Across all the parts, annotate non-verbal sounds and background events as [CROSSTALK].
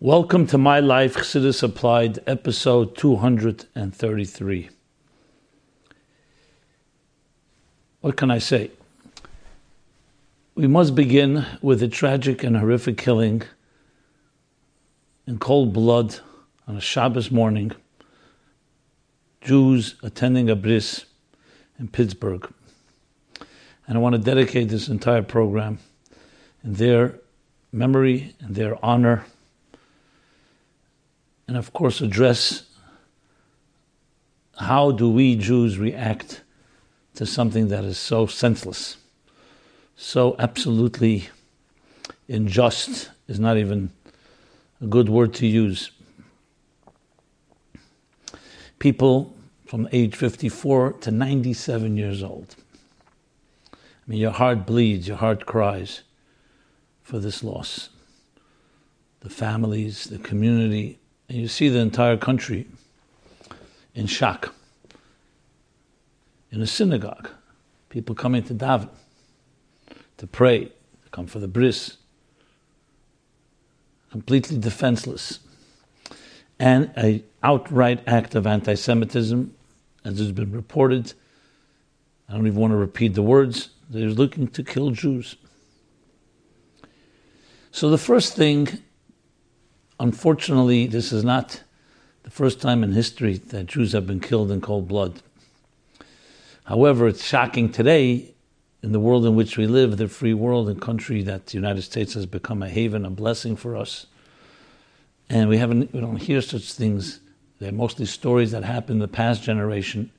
Welcome to My Life Chassidus Applied, episode 233. What can I say? We must begin with a tragic and horrific killing in cold blood on a Shabbos morning. Jews attending a bris in Pittsburgh. And I want to dedicate this entire program in their memory and their honor and of course address how do we Jews react to something that is so senseless, so absolutely unjust is not even a good word to use. People from age 54 to 97 years old. I mean, your heart bleeds, your heart cries for this loss. The families, the community, and you see the entire country in shock. In a synagogue, people coming to daven, to pray, to come for the bris, completely defenseless, and a outright act of anti-Semitism, as has been reported. I don't even want to repeat the words. They're looking to kill Jews. So the first thing Unfortunately, this is not the first time in history that Jews have been killed in cold blood. However, it's shocking today in the world in which we live, the free world and country that the United States has become a haven, a blessing for us. And we haven't we don't hear such things. They're mostly stories that happened in the past generation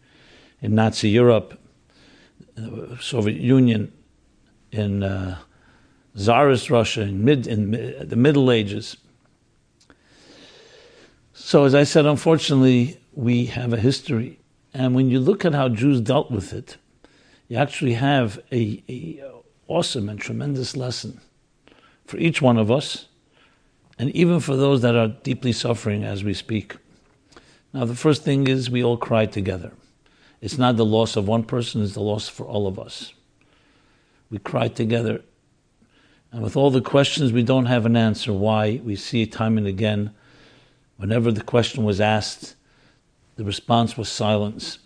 in Nazi Europe, Soviet Union, in uh, Tsarist Russia, in mid in the Middle Ages. So, as I said, unfortunately, we have a history. And when you look at how Jews dealt with it, you actually have a, a awesome and tremendous lesson for each one of us, and even for those that are deeply suffering as we speak. Now, the first thing is we all cry together. It's not the loss of one person, it's the loss for all of us. We cry together. And with all the questions, we don't have an answer why. We see time and again Whenever the question was asked, the response was silence.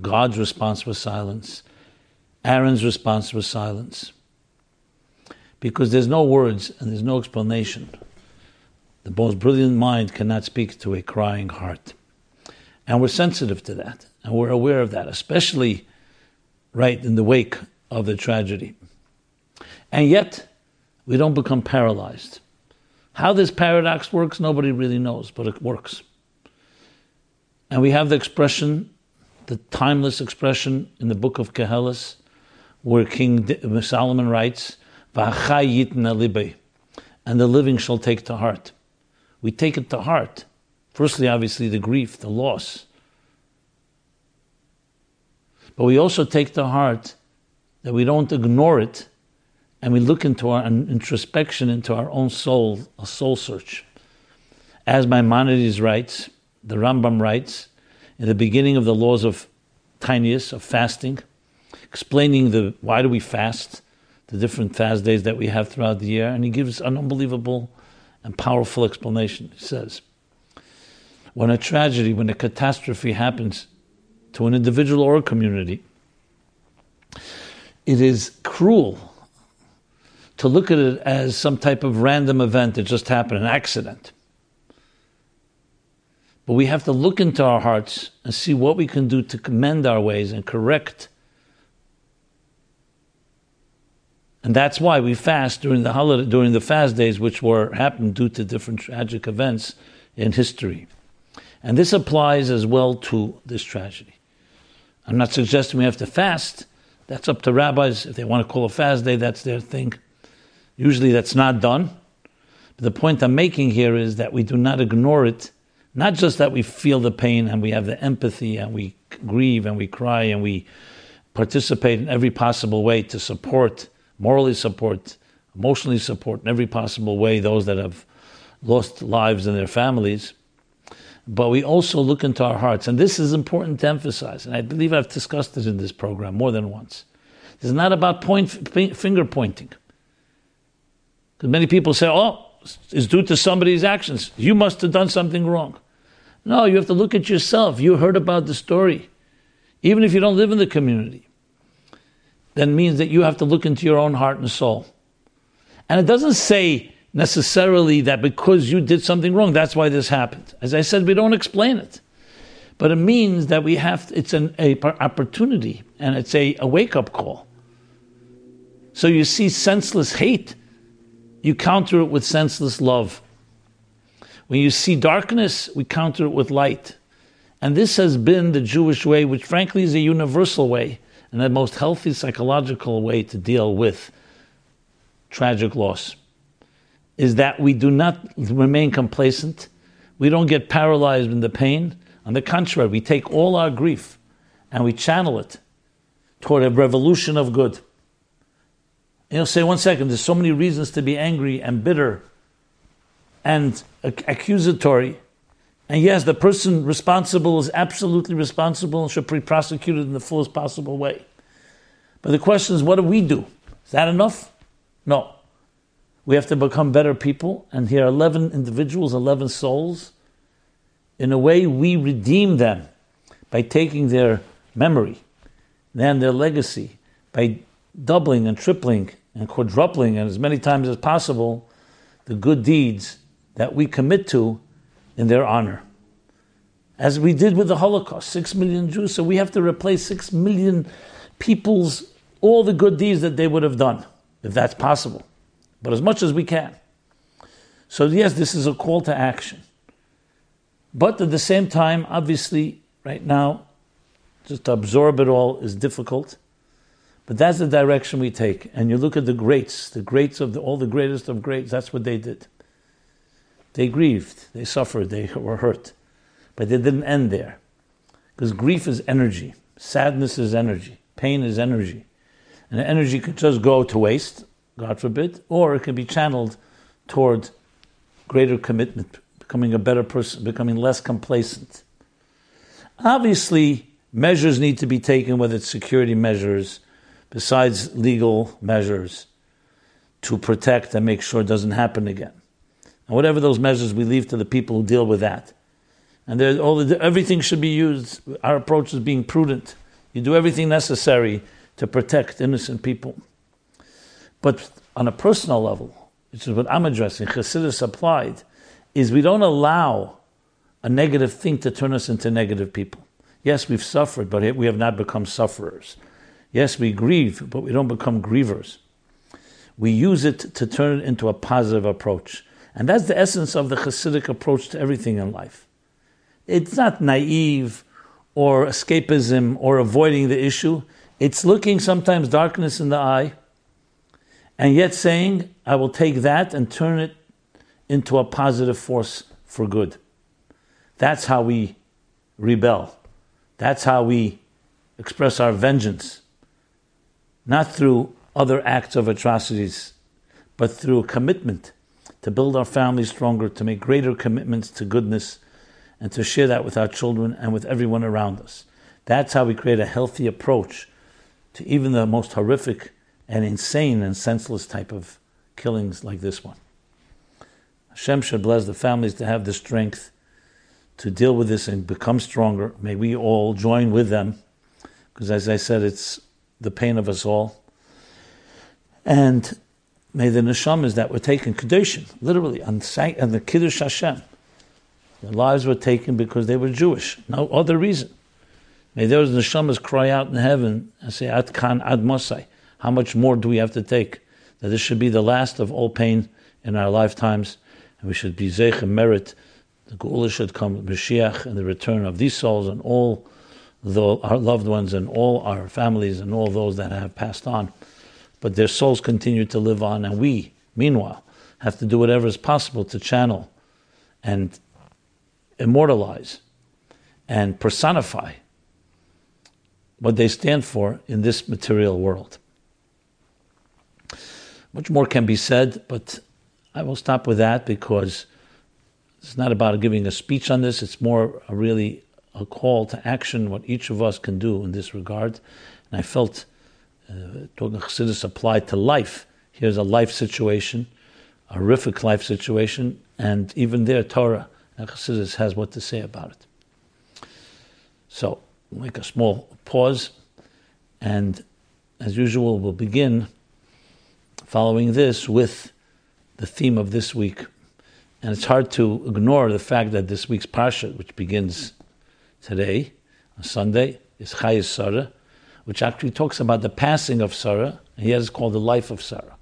God's response was silence. Aaron's response was silence. Because there's no words and there's no explanation. The most brilliant mind cannot speak to a crying heart. And we're sensitive to that. And we're aware of that, especially right in the wake of the tragedy. And yet, we don't become paralyzed. How this paradox works, nobody really knows, but it works. And we have the expression, the timeless expression in the book of Koheles, where King Solomon writes, and the living shall take to heart. We take it to heart. Firstly, obviously, the grief, the loss. But we also take to heart that we don't ignore it and we look into our introspection into our own soul, a soul search. As Maimonides writes, the Rambam writes, in the beginning of the laws of tinius, of fasting, explaining the why do we fast, the different fast days that we have throughout the year, and he gives an unbelievable and powerful explanation. He says, when a tragedy, when a catastrophe happens to an individual or a community, it is cruel to look at it as some type of random event that just happened, an accident. But we have to look into our hearts and see what we can do to commend our ways and correct. And that's why we fast during the holiday, during the fast days, which were happened due to different tragic events in history. And this applies as well to this tragedy. I'm not suggesting we have to fast. That's up to rabbis. If they want to call a fast day, that's their thing. Usually that's not done. But the point I'm making here is that we do not ignore it, not just that we feel the pain and we have the empathy and we grieve and we cry and we participate in every possible way to support, morally support, emotionally support in every possible way those that have lost lives and their families. But we also look into our hearts. And this is important to emphasize. And I believe I've discussed this in this program more than once. It's not about point, finger pointing. Because many people say, oh, it's due to somebody's actions. You must have done something wrong. No, you have to look at yourself. You heard about the story. Even if you don't live in the community, that means that you have to look into your own heart and soul. And it doesn't say necessarily that because you did something wrong, that's why this happened. As I said, we don't explain it. But it means that we have, it's an a opportunity and it's a, a wake up call. So you see senseless hate, you counter it with senseless love. When you see darkness, we counter it with light. And this has been the Jewish way, which frankly is a universal way and the most healthy psychological way to deal with tragic loss. Is that we do not remain complacent, we don't get paralyzed in the pain. On the contrary, we take all our grief and we channel it toward a revolution of good. You'll say, one second, there's so many reasons to be angry and bitter and accusatory. And yes, the person responsible is absolutely responsible and should be prosecuted in the fullest possible way. But the question is, what do we do? Is that enough? No. We have to become better people. And here are 11 individuals, 11 souls. In a way, we redeem them by taking their memory, then their legacy, by doubling and tripling and quadrupling and as many times as possible the good deeds that we commit to in their honor. As we did with the Holocaust, six million Jews, so we have to replace six million people's all the good deeds that they would have done, if that's possible. But as much as we can. So, yes, this is a call to action. But at the same time, obviously, right now, just to absorb it all is difficult. But that's the direction we take. And you look at the greats, the greats of the, all the greatest of greats, that's what they did. They grieved, they suffered, they were hurt. But they didn't end there. Because grief is energy, sadness is energy, pain is energy. And energy could just go to waste, God forbid, or it can be channeled toward greater commitment, becoming a better person, becoming less complacent. Obviously, measures need to be taken, whether it's security measures, besides legal measures, to protect and make sure it doesn't happen again. And whatever those measures, we leave to the people who deal with that. And all the, everything should be used. Our approach is being prudent. You do everything necessary to protect innocent people. But on a personal level, which is what I'm addressing, Chassidus applied, is we don't allow a negative thing to turn us into negative people. Yes, we've suffered, but we have not become sufferers. Yes, we grieve, but we don't become grievers. We use it to turn it into a positive approach. And that's the essence of the Hasidic approach to everything in life. It's not naive or escapism or avoiding the issue. It's looking sometimes darkness in the eye and yet saying, I will take that and turn it into a positive force for good. That's how we rebel. That's how we express our vengeance. Not through other acts of atrocities, but through a commitment to build our families stronger, to make greater commitments to goodness, and to share that with our children and with everyone around us. That's how we create a healthy approach to even the most horrific and insane and senseless type of killings like this one. Hashem should bless the families to have the strength to deal with this and become stronger. May we all join with them, because as I said, it's the pain of us all. And May the neshamas that were taken kedushin, literally on the kiddush Hashem, their lives were taken because they were Jewish, no other reason. May those neshamas cry out in heaven and say, "Ad kan ad mosai." How much more do we have to take? That this should be the last of all pain in our lifetimes, and we should be zeich and merit. The Geula should come, Mashiach, and the return of these souls and all the, our loved ones and all our families and all those that have passed on but their souls continue to live on, and we, meanwhile, have to do whatever is possible to channel and immortalize and personify what they stand for in this material world. Much more can be said, but I will stop with that because it's not about giving a speech on this, it's more a really a call to action, what each of us can do in this regard. And I felt uh, talking Chassidus applied to life. Here's a life situation a horrific life situation, and even there, Torah and Chassidus has what to say about it. So, we'll make a small pause, and as usual, we'll begin following this with the theme of this week. And it's hard to ignore the fact that this week's Parsha, which begins today, on Sunday, is Chayes Sarah, which actually talks about the passing of Sarah. He has called the life of Sarah.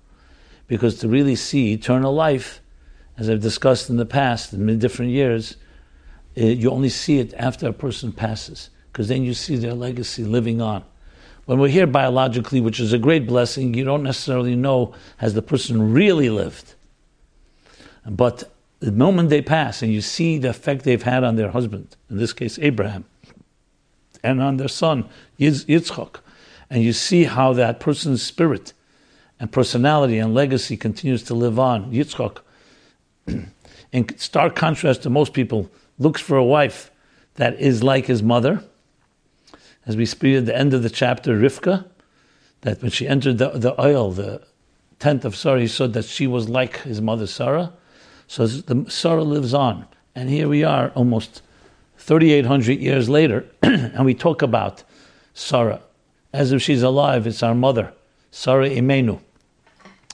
Because to really see eternal life, as I've discussed in the past, in many different years, eh, you only see it after a person passes, because then you see their legacy living on. When we're here biologically, which is a great blessing, you don't necessarily know has the person really lived. But the moment they pass and you see the effect they've had on their husband, in this case Abraham, and on their son Yitzchak, and you see how that person's spirit and personality and legacy continues to live on, Yitzchak, [CLEARS THROAT] in stark contrast to most people, looks for a wife that is like his mother. As we speak at the end of the chapter, Rivka, that when she entered the, the ohel, the tent of Sarah, he saw that she was like his mother Sarah. So the Sarah lives on. And here we are almost 3,800 years later, [CLEARS THROAT] and we talk about Sarah. As if she's alive, it's our mother, Sarah Imenu,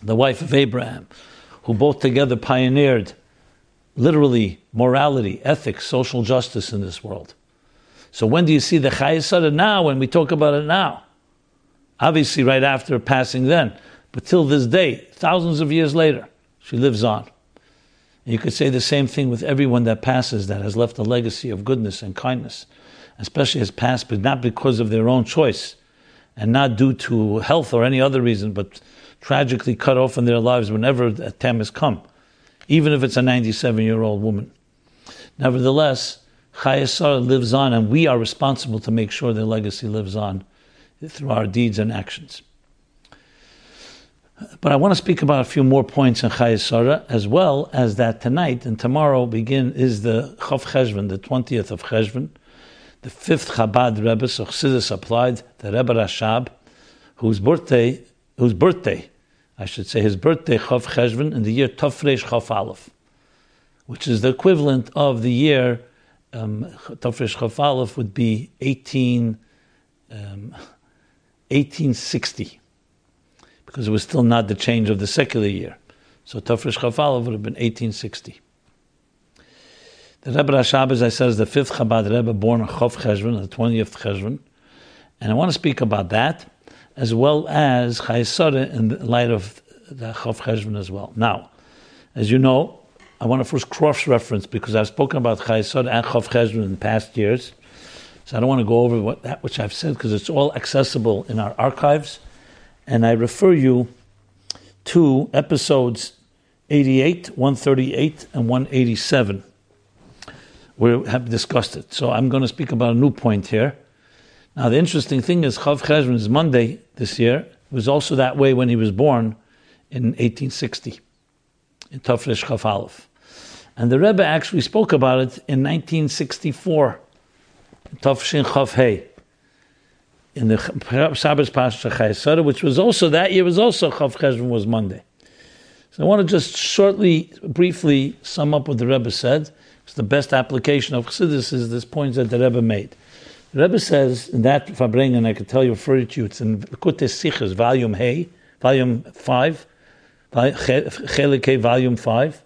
the wife of Abraham, who both together pioneered literally morality, ethics, social justice in this world. So when do you see the Chayes Sarah? Now, when we talk about it now. Obviously, right after passing then. But till this day, thousands of years later, she lives on. You could say the same thing with everyone that passes that has left a legacy of goodness and kindness, especially has passed, but not because of their own choice and not due to health or any other reason, but tragically cut off in their lives whenever a time has come, even if it's a 97 year old woman. Nevertheless, Chayesar lives on, and we are responsible to make sure their legacy lives on through our deeds and actions. But I want to speak about a few more points in Chayes as well as that tonight and tomorrow begin is the Chav Cheshvan, the 20th of Cheshvan, the fifth Chabad Rebbe, so Chassidus applied, the Rebbe Rashab, whose birthday, whose birthday, I should say, his birthday, Chav Cheshvan, in the year Tafresh Chav Aleph, which is the equivalent of the year um, Tafresh Chav Aleph would be 18, um, 1860 because it was still not the change of the secular year. So Tafresh Chafal would have been 1860. The Rebbe Rashab, as I said, is the fifth Chabad Rebbe born on Chav Cheshvan, the 20th Cheshvan. And I want to speak about that, as well as Chayesara in the light of the Chav Cheshvan as well. Now, as you know, I want to first cross-reference, because I've spoken about Chayesara and Chav Cheshvan in past years. So I don't want to go over what, that which I've said, because it's all accessible in our archives and I refer you to episodes 88, 138, and 187. We have discussed it. So I'm going to speak about a new point here. Now, the interesting thing is, Chav Cheshvan is Monday this year. It was also that way when he was born in 1860, in Tafresh Chav Aleph. And the Rebbe actually spoke about it in 1964, Tafshin Chav Hey in the Shabbos Pasha Chayesara, which was also that year was also Chav Cheshvan was Monday. So I want to just shortly, briefly sum up what the Rebbe said. It's the best application of Chassidus is this point that the Rebbe made. The Rebbe says in that farbrengen, and I can tell you, refer to you, it's in Likkutei Sichos, volume Hey, volume 5, Chelik volume 5,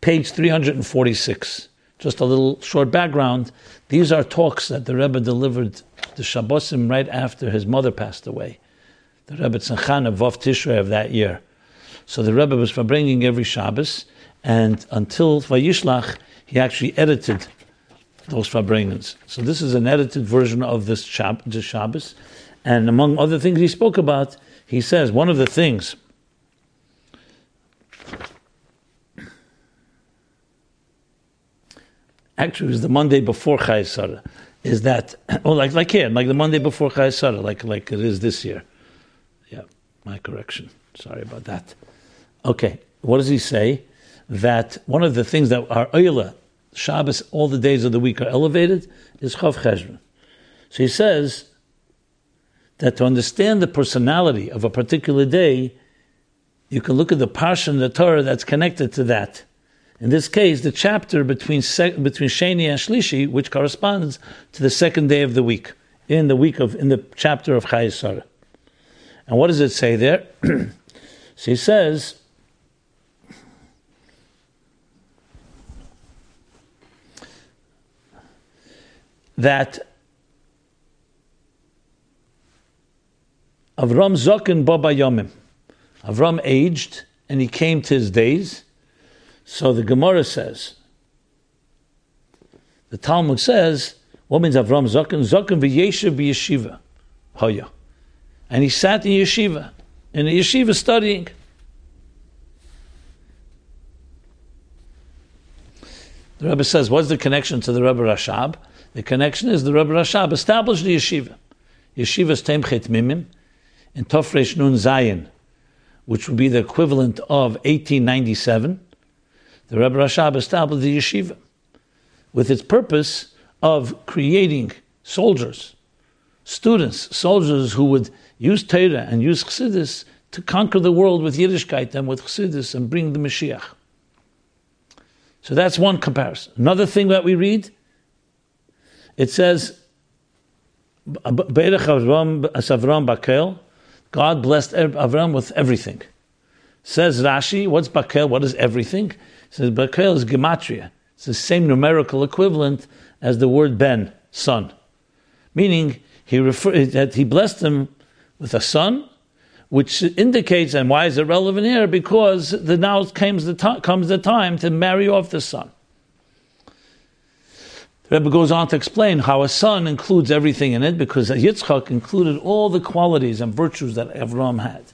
page 346. Just a little short background. These are talks that the Rebbe delivered the Shabbosim right after his mother passed away. The Rebbetzin Chana of Tishrei of that year. So the Rebbe was for bringing every Shabbos, and until Vayishlach, he actually edited those farbrengens. So this is an edited version of this Shabbos. And among other things he spoke about, he says one of the things actually it was the Monday before Chayesara is that, [CLEARS THROAT] oh, like like here, like the Monday before Chayesara, like like it is this year. Yeah, my correction. Sorry about that. Okay, what does he say? That one of the things that are Oila, Shabbos, all the days of the week are elevated, is Chav Cheshvan. So he says that to understand the personality of a particular day, you can look at the parsha in the Torah that's connected to that. In this case, the chapter between between Sheni and Shlishi, which corresponds to the second day of the week, in the week of in the chapter of Chayesara. And what does it say there? [CLEARS THROAT] so he says. That Avram Zokin Baba Yomim. Avram aged and he came to his days. So the Gemara says, the Talmud says, what means Avram Zokin? Zokin v'yeshiv b'yeshiva. Hoya. And he sat in yeshiva, in a yeshiva studying. The Rebbe says, what's the connection to the Rebbe Rashab? The connection is the Rebbe Rashab established the yeshiva. Yeshiva's Tomchei Temimim in Tofresh Nun Zayin, which would be the equivalent of 1897. The Rebbe Rashab established the yeshiva with its purpose of creating soldiers, students, soldiers who would use Torah and use Chassidus to conquer the world with Yiddishkeit and with Chassidus and bring the Mashiach. So that's one comparison. Another thing that we read, it says, God blessed Avram with everything. Says Rashi, what's Bakel? What is everything? Says Bakel is Gematria. It's the same numerical equivalent as the word Ben, son. Meaning, he refer, that he blessed him with a son, which indicates, and why is it relevant here? Because the, now comes the, comes the time to marry off the son. The Rebbe goes on to explain how a son includes everything in it because Yitzchak included all the qualities and virtues that Avram had.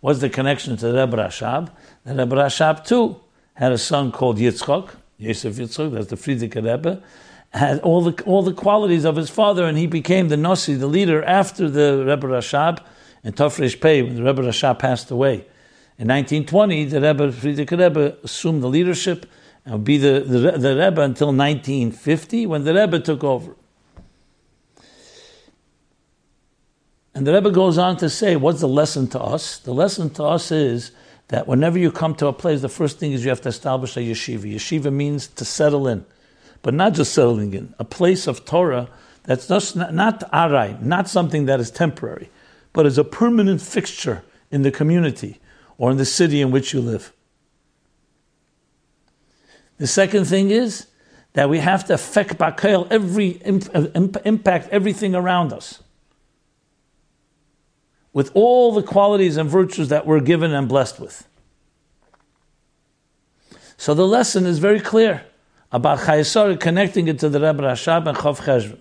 What's the connection to the Rebbe Rashab? The Rebbe Rashab too had a son called Yitzchok, Yosef Yitzchak, that's the Frierdiker Rebbe, had all the all the qualities of his father, and he became the Nasi, the leader after the Rebbe Rashab and Tafresh Pei when the Rebbe Rashab passed away. In 1920, the Rebbe Frierdiker Rebbe assumed the leadership and would be the, the, the Rebbe until 1950 when the Rebbe took over. And the Rebbe goes on to say, what's the lesson to us? The lesson to us is that whenever you come to a place, the first thing is you have to establish a yeshiva. Yeshiva means to settle in but not just settling in, a place of Torah that's just not, not arai, not something that is temporary, but is a permanent fixture in the community or in the city in which you live. The second thing is that we have to affect bakel every uh, impact everything around us with all the qualities and virtues that we're given and blessed with. So the lesson is very clear about Chayesara connecting it to the Rebbe Rashab and Chav Cheshvan.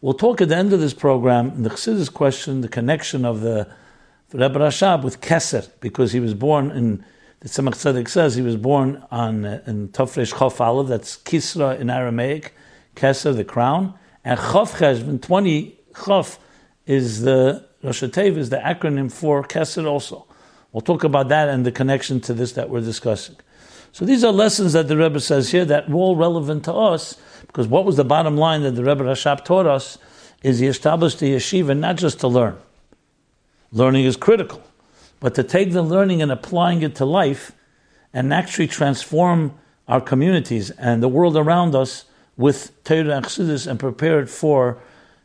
We'll talk at the end of this program in the Chassidus question, the connection of the, Rebbe Rashab with Keser, because he was born in, the Tzemach Tzedek says he was born on in Tofresh Chof Aleph, that's Kisra in Aramaic, Keser, the crown, and Chav Cheshvan, 20 Chav is the, Rosh Tev is the acronym for Keser also. We'll talk about that and the connection to this that we're discussing. So these are lessons that the Rebbe says here that are all relevant to us, because what was the bottom line that the Rebbe Rashab taught us is he established the yeshiva not just to learn. Learning is critical, but to take the learning and applying it to life and actually transform our communities and the world around us with Torah and Chassidus and prepare it for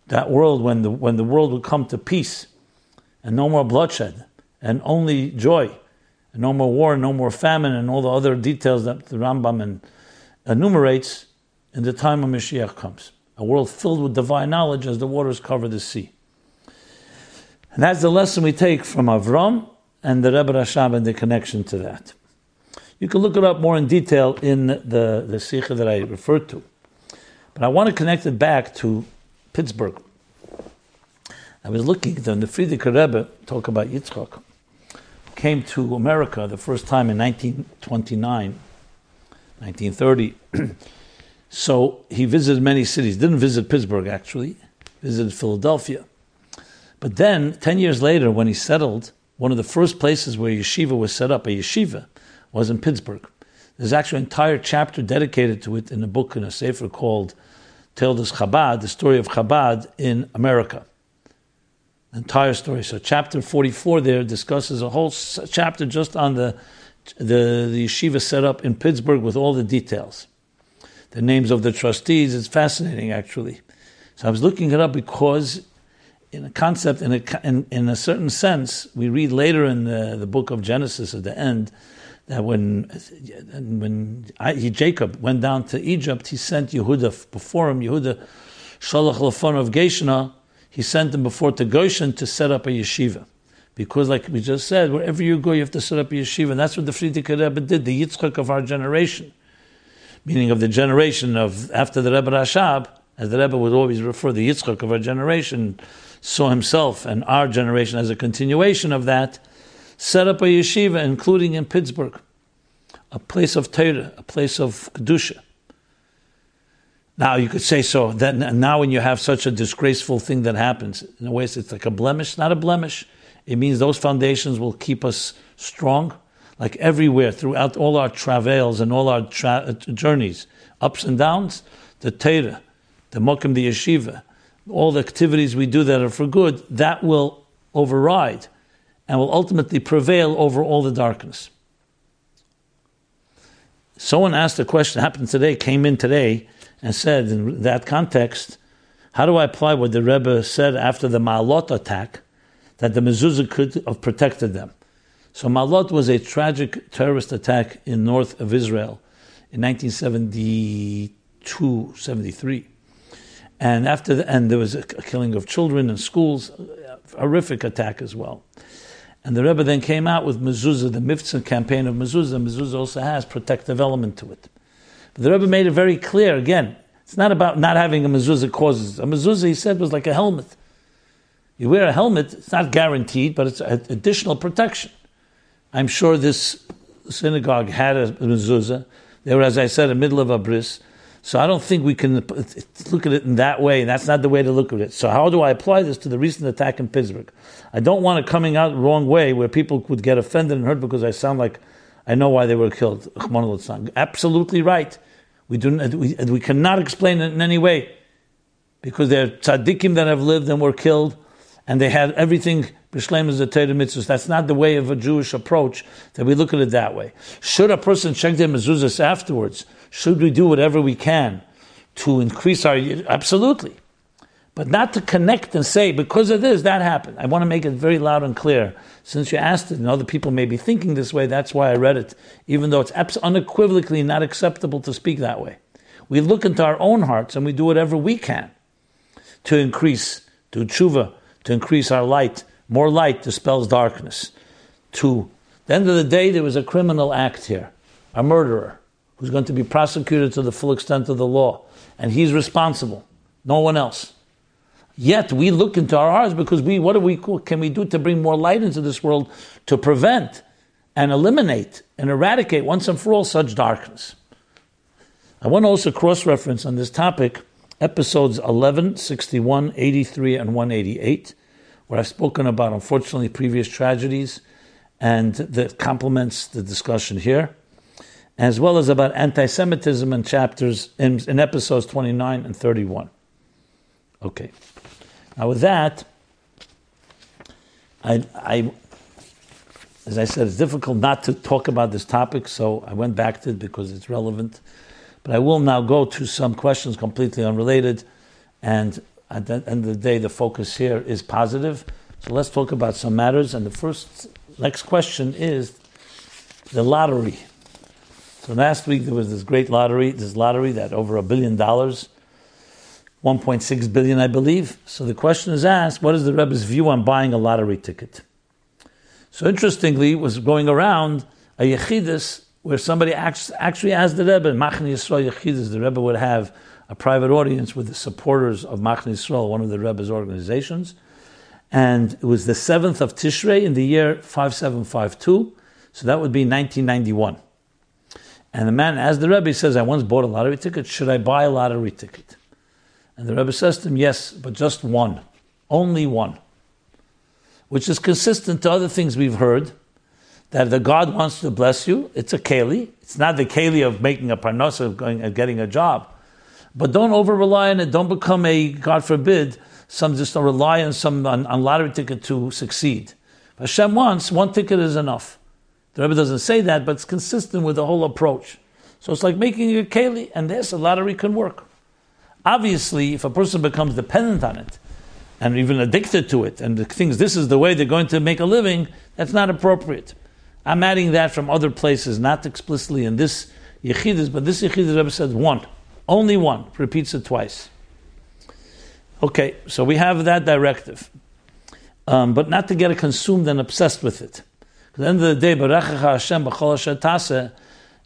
that world when the, when the world will come to peace and no more bloodshed and only joy and no more war, no more famine, and all the other details that the Rambam enumerates in the time of Mashiach comes. A world filled with divine knowledge as the waters cover the sea. And that's the lesson we take from Avram and the Rebbe Rashab and the connection to that. You can look it up more in detail in the, the Sikha that I referred to. But I want to connect it back to Pittsburgh. I was looking at the Frierdiker Rebbe talk about Yitzchak came to America the first time in 1929, 1930. [CLEARS THROAT] so he visited many cities. Didn't visit Pittsburgh actually, visited Philadelphia. But then, 10 years later, when he settled, one of the first places where yeshiva was set up, a yeshiva, was in Pittsburgh. There's actually an entire chapter dedicated to it in a book in a sefer called Toldos Chabad, the story of Chabad in America. Entire story. So chapter 44 there discusses a whole chapter just on the, the, the yeshiva set up in Pittsburgh with all the details. The names of the trustees, it's fascinating actually. So I was looking it up because in a concept, in a, in, in a certain sense, we read later in the, the book of Genesis at the end, that when when I, he, Jacob went down to Egypt, he sent Yehuda before him. Yehuda Shalach Lafon of Geshna, he sent him before to Goshen to set up a yeshiva. Because, like we just said, wherever you go, you have to set up a yeshiva. And that's what the Frierdiker Rebbe did, the Yitzchak of our generation, meaning of the generation of after the Rebbe Rashab, as the Rebbe would always refer, the Yitzchak of our generation saw himself and our generation as a continuation of that set up a yeshiva, including in Pittsburgh, a place of Torah, a place of Kedusha. Now you could say so. That now when you have such a disgraceful thing that happens, in a way it's like a blemish, not a blemish. It means those foundations will keep us strong, like everywhere throughout all our travails and all our tra- uh, journeys, ups and downs. The Torah, the Mokim, the Yeshiva, all the activities we do that are for good, that will override and will ultimately prevail over all the darkness. Someone asked a question, happened today, came in today, and said in that context, how do I apply what the Rebbe said after the Ma'alot attack, that the mezuzah could have protected them? So Ma'alot was a tragic terrorist attack in north of Israel in 1972, 73. And after the, and there was a killing of children in schools, horrific attack as well. And the Rebbe then came out with mezuzah, the Mivtza campaign of mezuzah. Mezuzah also has protective element to it. The Rebbe made it very clear, again, it's not about not having a mezuzah causes. A mezuzah, he said, was like a helmet. You wear a helmet, it's not guaranteed, but it's additional protection. I'm sure this synagogue had a mezuzah. They were, as I said, in the middle of a bris. So I don't think we can look at it in that way, and that's not the way to look at it. So how do I apply this to the recent attack in Pittsburgh? I don't want it coming out the wrong way where people would get offended and hurt because I sound like I know why they were killed. Absolutely right. We, do, we, we cannot explain it in any way because they're tzaddikim that have lived and were killed, and they had everything b'shleim as a Torah mitzvah. That's not the way of a Jewish approach that we look at it that way. Should a person check their mezuzahs afterwards? Should we do whatever we can to increase our absolutely, but not to connect and say because of this that happened. I want to make it very loud and clear. Since you asked it, and other people may be thinking this way, that's why I read it, even though it's unequivocally not acceptable to speak that way. We look into our own hearts and we do whatever we can to increase, to tshuva, to increase our light. More light dispels darkness. To the end of the day, there was a criminal act here, a murderer who's going to be prosecuted to the full extent of the law, and he's responsible, no one else. Yet we look into our hearts because we, what do we, can we do to bring more light into this world to prevent and eliminate and eradicate once and for all such darkness? I want to also cross reference on this topic episodes 11, 61, 83, and 188, where I've spoken about, unfortunately, previous tragedies and that complements the discussion here as well as about anti-Semitism in chapters in, in episodes 29 and 31. Okay. Now with that, I, I, as I said, it's difficult not to talk about this topic, so I went back to it because it's relevant. But I will now go to some questions completely unrelated, and at the end of the day, the focus here is positive. So let's talk about some matters. And the first, next question is the lottery. So last week there was this great lottery, this lottery that over a billion dollars, 1.6 billion, I believe. So the question is asked, what is the Rebbe's view on buying a lottery ticket? So interestingly, it was going around a yechidus where somebody actually asked the Rebbe, Machne Yisrael Yechidus, the Rebbe would have a private audience with the supporters of Machne Yisrael, one of the Rebbe's organizations. And it was the 7th of Tishrei in the year 5752, so that would be 1991. And the man asked the Rebbe, says, I once bought a lottery ticket. Should I buy a lottery ticket? And the Rebbe says to him, Yes, but just one. Only one. Which is consistent to other things we've heard that the God wants to bless you, it's a keli. It's not the keli of making a parnasa, of going and getting a job. But don't over rely on it. Don't become a, God forbid, some just don't rely on some on, on lottery ticket to succeed. If Hashem wants, one ticket is enough. The Rebbe doesn't say that, but it's consistent with the whole approach. So it's like making a keli, and this, a lottery can work. Obviously, if a person becomes dependent on it, and even addicted to it, and thinks this is the way they're going to make a living, that's not appropriate. I'm adding that from other places, not explicitly in this Yechidus, but this Yechidus Rebbe says one. Only one. Repeats it twice. Okay, so we have that directive. Um, but not to get consumed and obsessed with it. At the end of the day, Hashem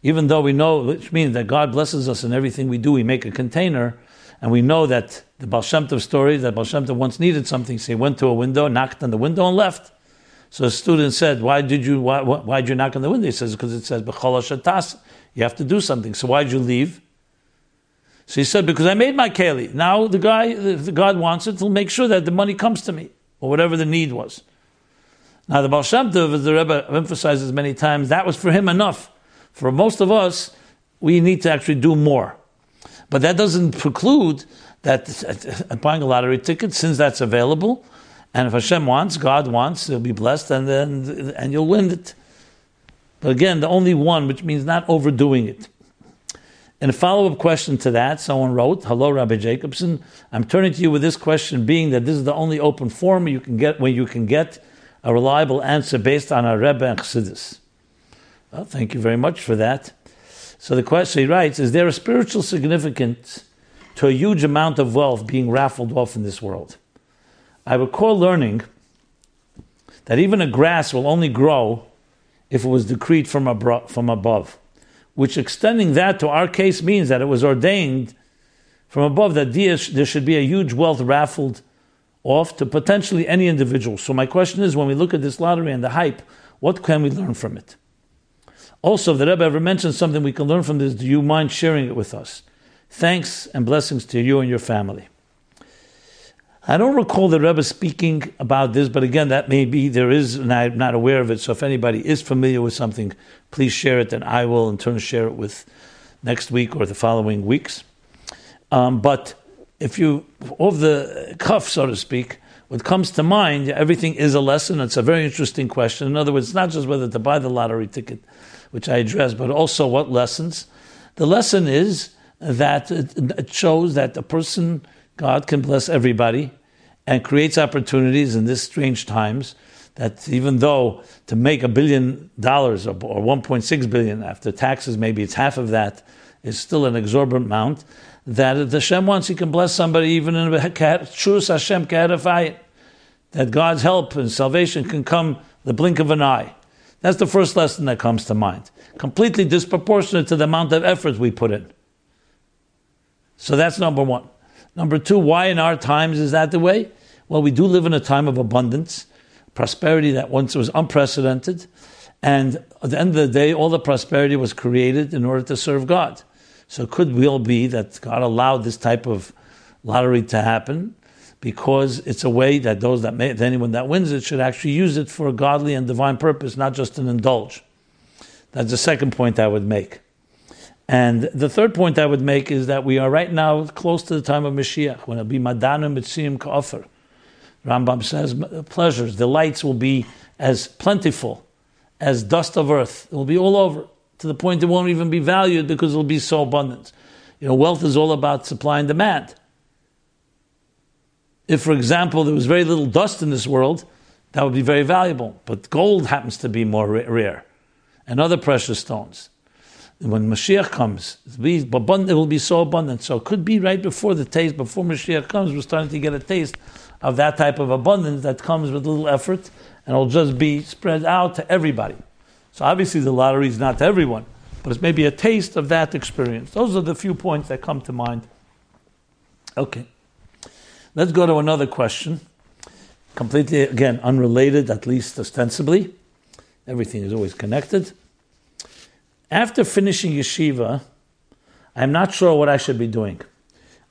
even though we know, which means that God blesses us in everything we do, we make a container, and we know that the Baal Shem Tov story, that Baal Shem Tov once needed something, so he went to a window, knocked on the window, and left. So a student said, "Why did you? Why, why did you knock on the window?" He says, "Because it says b'chol You have to do something. So why did you leave?" So he said, "Because I made my keli. Now the guy, if the God wants it, he'll make sure that the money comes to me or whatever the need was." Now the Baal Shem Tov, as the Rebbe emphasizes many times, that was for him enough. For most of us, we need to actually do more. But that doesn't preclude that uh, uh, buying a lottery ticket, since that's available, and if Hashem wants, God wants, you'll be blessed, and then and you'll win it. But again, the only one, which means not overdoing it. And a follow-up question to that, someone wrote, "Hello, Rabbi Jacobson. I'm turning to you with this question, being that this is the only open forum you can get where you can get a reliable answer based on our Rebbe and Chassidus." Well, thank you very much for that. So the question he writes: Is there a spiritual significance to a huge amount of wealth being raffled off in this world. I recall learning that even a grass will only grow if it was decreed from, abro- from above, which extending that to our case means that it was ordained from above that there should be a huge wealth raffled off to potentially any individual. So my question is, when we look at this lottery and the hype, what can we learn from it? Also, if the Rebbe ever mentioned something we can learn from this, do you mind sharing it with us? Thanks and blessings to you and your family. I don't recall the Rebbe speaking about this, but again, that may be there is, and I'm not aware of it. So if anybody is familiar with something, please share it, and I will in turn share it with next week or the following weeks. Um, but if you, off the cuff, so to speak, what comes to mind, everything is a lesson. It's a very interesting question. In other words, it's not just whether to buy the lottery ticket, which I address, but also what lessons. The lesson is that it shows that a person, God can bless everybody and creates opportunities in this strange times. That even though to make a billion dollars or 1.6 billion after taxes, maybe it's half of that, is still an exorbitant amount. That the Hashem wants, He can bless somebody even in a shus Hashem That God's help and salvation can come the blink of an eye. That's the first lesson that comes to mind. Completely disproportionate to the amount of effort we put in. So that's number one. Number two, why in our times is that the way? Well, we do live in a time of abundance, prosperity that once was unprecedented, and at the end of the day, all the prosperity was created in order to serve God. So it could well be that God allowed this type of lottery to happen because it's a way that those that may, anyone that wins it should actually use it for a godly and divine purpose, not just an indulge. That's the second point I would make. And the third point I would make is that we are right now close to the time of Mashiach, when it'll be Madana Mitzim Ka'ofar. Rambam says, pleasures, delights will be as plentiful as dust of earth. It will be all over, to the point it won't even be valued because it will be so abundant. You know, wealth is all about supply and demand. If, for example, there was very little dust in this world, that would be very valuable. But gold happens to be more rare, and other precious stones when Mashiach comes, it will be so abundant. So it could be right before the taste, before Mashiach comes, we're starting to get a taste of that type of abundance that comes with little effort and it'll just be spread out to everybody. So obviously the lottery is not to everyone, but it's maybe a taste of that experience. Those are the few points that come to mind. Okay. Let's go to another question. Completely, again, unrelated, at least ostensibly. Everything is always connected. After finishing yeshiva, I'm not sure what I should be doing.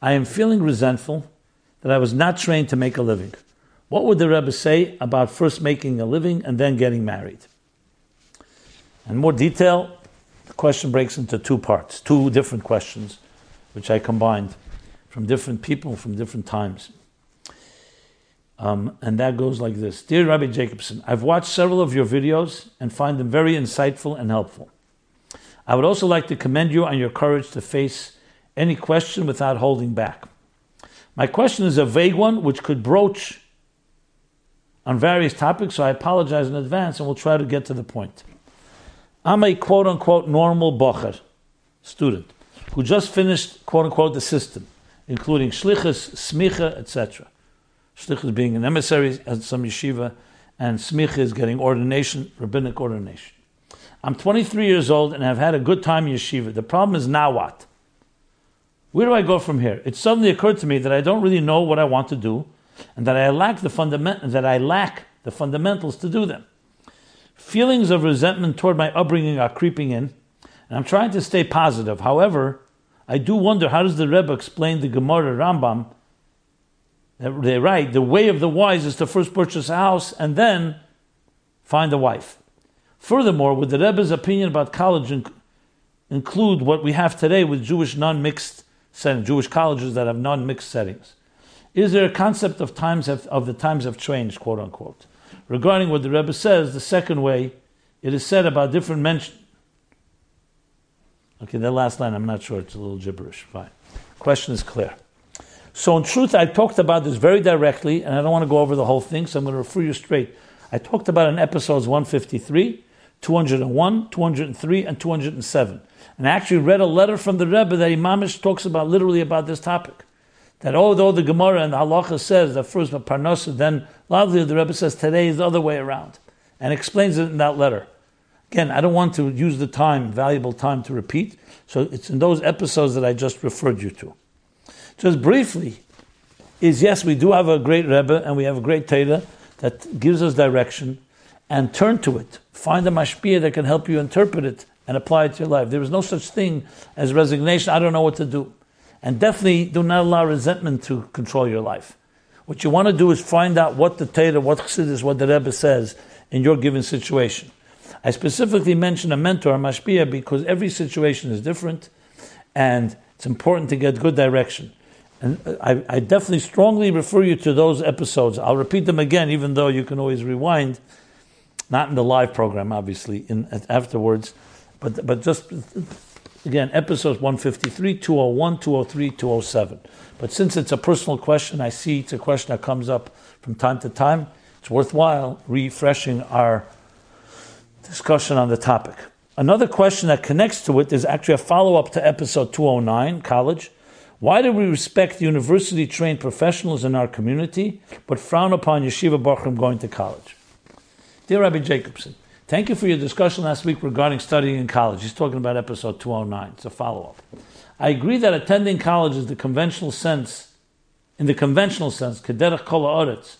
I am feeling resentful that I was not trained to make a living. What would the Rebbe say about first making a living and then getting married? In more detail, the question breaks into two parts, two different questions, which I combined from different people from different times. Um, and that goes like this Dear Rabbi Jacobson, I've watched several of your videos and find them very insightful and helpful. I would also like to commend you on your courage to face any question without holding back. My question is a vague one which could broach on various topics, so I apologize in advance and we'll try to get to the point. I'm a quote unquote normal bocher student who just finished quote unquote the system, including shlichus, smicha, etc. Shlichus being an emissary at some yeshiva, and smicha is getting ordination, rabbinic ordination. I'm 23 years old and have had a good time in yeshiva. The problem is now what? Where do I go from here? It suddenly occurred to me that I don't really know what I want to do, and that I lack the fundament that I lack the fundamentals to do them. Feelings of resentment toward my upbringing are creeping in, and I'm trying to stay positive. However, I do wonder how does the Rebbe explain the Gemara Rambam? They write the way of the wise is to first purchase a house and then find a wife. Furthermore, would the Rebbe's opinion about college inc- include what we have today with Jewish non-mixed settings, Jewish colleges that have non-mixed settings? Is there a concept of times have, of the times have changed, quote unquote? Regarding what the Rebbe says, the second way, it is said about different mention. Okay, that last line, I'm not sure, it's a little gibberish. Fine. Question is clear. So, in truth, I talked about this very directly, and I don't want to go over the whole thing, so I'm going to refer you straight. I talked about in episodes 153, 201, 203, and 207. And I actually read a letter from the Rebbe that Imamish talks about literally about this topic. That although the Gemara and the Halacha says that first Parnasa, then Lavli, the Rebbe says today is the other way around. And explains it in that letter. Again, I don't want to use the time, valuable time, to repeat. So it's in those episodes that I just referred you to. Just briefly, is yes, we do have a great Rebbe and we have a great Teda that gives us direction and turn to it. Find a mashpia that can help you interpret it and apply it to your life. There is no such thing as resignation. I don't know what to do. And definitely do not allow resentment to control your life. What you want to do is find out what the Torah, what Chassidus, what the Rebbe says in your given situation. I specifically mention a mentor, a mashpia, because every situation is different and it's important to get good direction. And uh, I, I, definitely strongly refer you to those episodes. I'll repeat them again, even though you can always rewind not in the live program, obviously, in afterwards, but but just again, episodes 153, 201, 203, 207. But since it's a personal question, I see it's a question that comes up from time to time. It's worthwhile refreshing our discussion on the topic. Another question that connects to it is actually a follow up to episode 209, college. Why do we respect university trained professionals in our community, but frown upon yeshiva bachrim going to college? Dear Rabbi Jacobson, thank you for your discussion last week regarding studying in college. He's talking about episode 209. It's a follow up. I agree that attending college is the conventional sense, in the conventional sense, kol haaretz,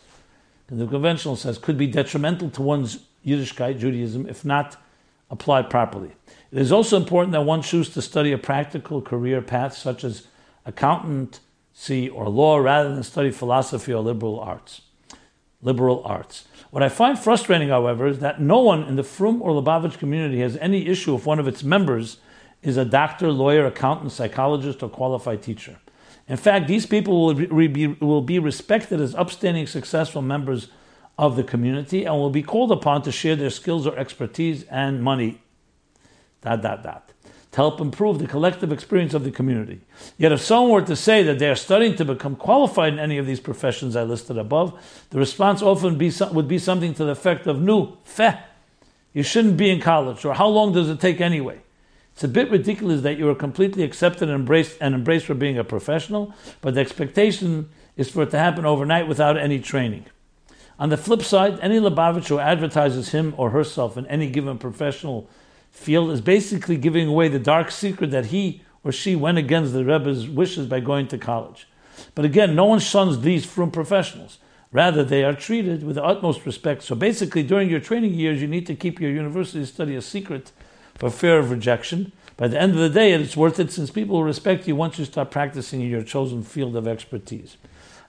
in the conventional sense, could be detrimental to one's Yiddishkeit, Judaism, if not applied properly. It is also important that one choose to study a practical career path such as accountancy or law rather than study philosophy or liberal arts. Liberal arts. What I find frustrating, however, is that no one in the Frum or Lubavitch community has any issue if one of its members is a doctor, lawyer, accountant, psychologist, or qualified teacher. In fact, these people will be, will be respected as upstanding, successful members of the community and will be called upon to share their skills or expertise and money. Dot, dot, dot to help improve the collective experience of the community. Yet, if someone were to say that they are studying to become qualified in any of these professions I listed above, the response often be, would be something to the effect of, "Nu, feh, you shouldn't be in college," or "How long does it take anyway?" It's a bit ridiculous that you are completely accepted and embraced and embraced for being a professional, but the expectation is for it to happen overnight without any training. On the flip side, any Lubavitch who advertises him or herself in any given professional field is basically giving away the dark secret that he or she went against the Rebbe's wishes by going to college. But again, no one shuns these from professionals. Rather, they are treated with the utmost respect. So basically, during your training years, you need to keep your university study a secret for fear of rejection. By the end of the day, it's worth it since people will respect you once you start practicing in your chosen field of expertise.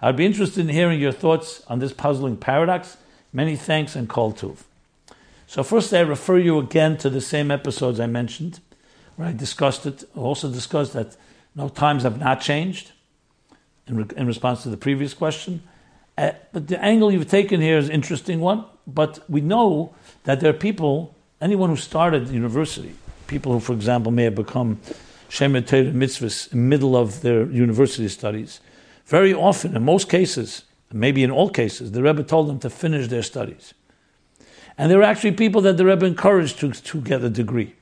I'd be interested in hearing your thoughts on this puzzling paradox. Many thanks and kol tuv. So first I refer you again to the same episodes I mentioned, where I discussed it. I also discussed that no times have not changed in, re- in response to the previous question. Uh, but the angle you've taken here is an interesting one. But we know that there are people, anyone who started university, people who, for example, may have become Shemet Torah mitzvahs in the middle of their university studies, very often, in most cases, maybe in all cases, the Rebbe told them to finish their studies. And there were actually people that the Rebbe encouraged to, to get a degree.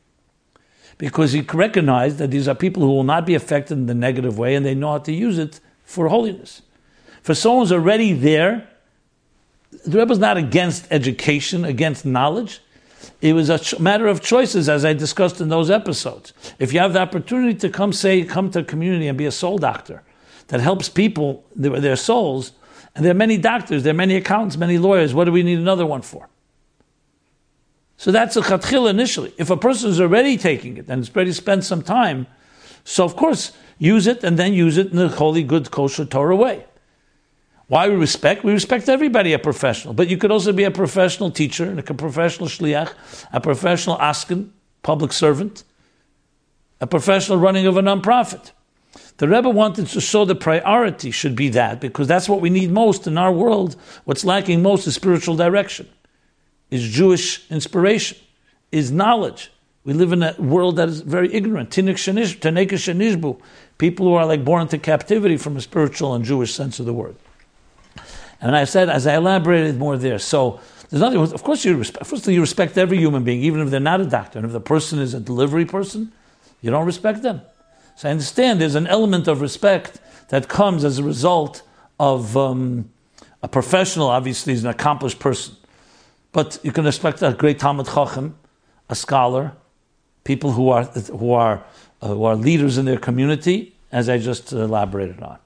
Because he recognized that these are people who will not be affected in the negative way and they know how to use it for holiness. For someone who's already there, the Rebbe is not against education, against knowledge. It was a ch- matter of choices, as I discussed in those episodes. If you have the opportunity to come say, come to a community and be a soul doctor that helps people, their, souls, and there are many doctors, there are many accountants, many lawyers, what do we need another one for? So that's a chatchil initially. If a person is already taking it and it's already spent some time, so of course, use it and then use it in the holy, good, kosher Torah way. Why we respect? We respect everybody a professional, but you could also be a professional teacher, and a professional shliach, a professional askin, public servant, a professional running of a nonprofit. The Rebbe wanted to show the priority should be that because that's what we need most in our world. What's lacking most is spiritual direction, is Jewish inspiration, is knowledge. We live in a world that is very ignorant. People who are like born into captivity from a spiritual and Jewish sense of the word. And I said, as I elaborated more there, so there's nothing, of course you respect, first you respect every human being, even if they're not a doctor. And if the person is a delivery person, you don't respect them. So I understand there's an element of respect that comes as a result of um, a professional, obviously, is an accomplished person. But you can respect a great Talmud Chacham, a scholar, people who are, who are, uh, who are leaders in their community, as I just elaborated on.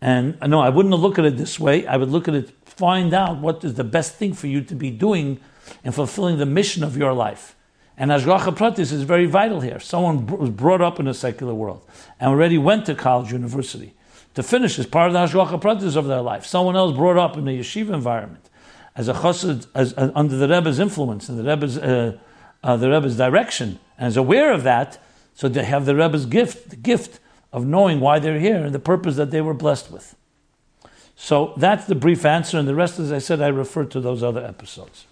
And no, I wouldn't look at it this way. I would look at it, find out what is the best thing for you to be doing and fulfilling the mission of your life. And Ashgacha Pratis is very vital here. Someone was brought up in a secular world and already went to college, university. To finish is part of the Ashgacha Pratis of their life. Someone else brought up in a yeshiva environment as a chassid, as, as, under the Rebbe's influence and the Rebbe's, uh, uh, the Rebbe's direction, and is aware of that, so they have the Rebbe's gift, the gift of knowing why they're here and the purpose that they were blessed with. So that's the brief answer, and the rest, as I said, I refer to those other episodes.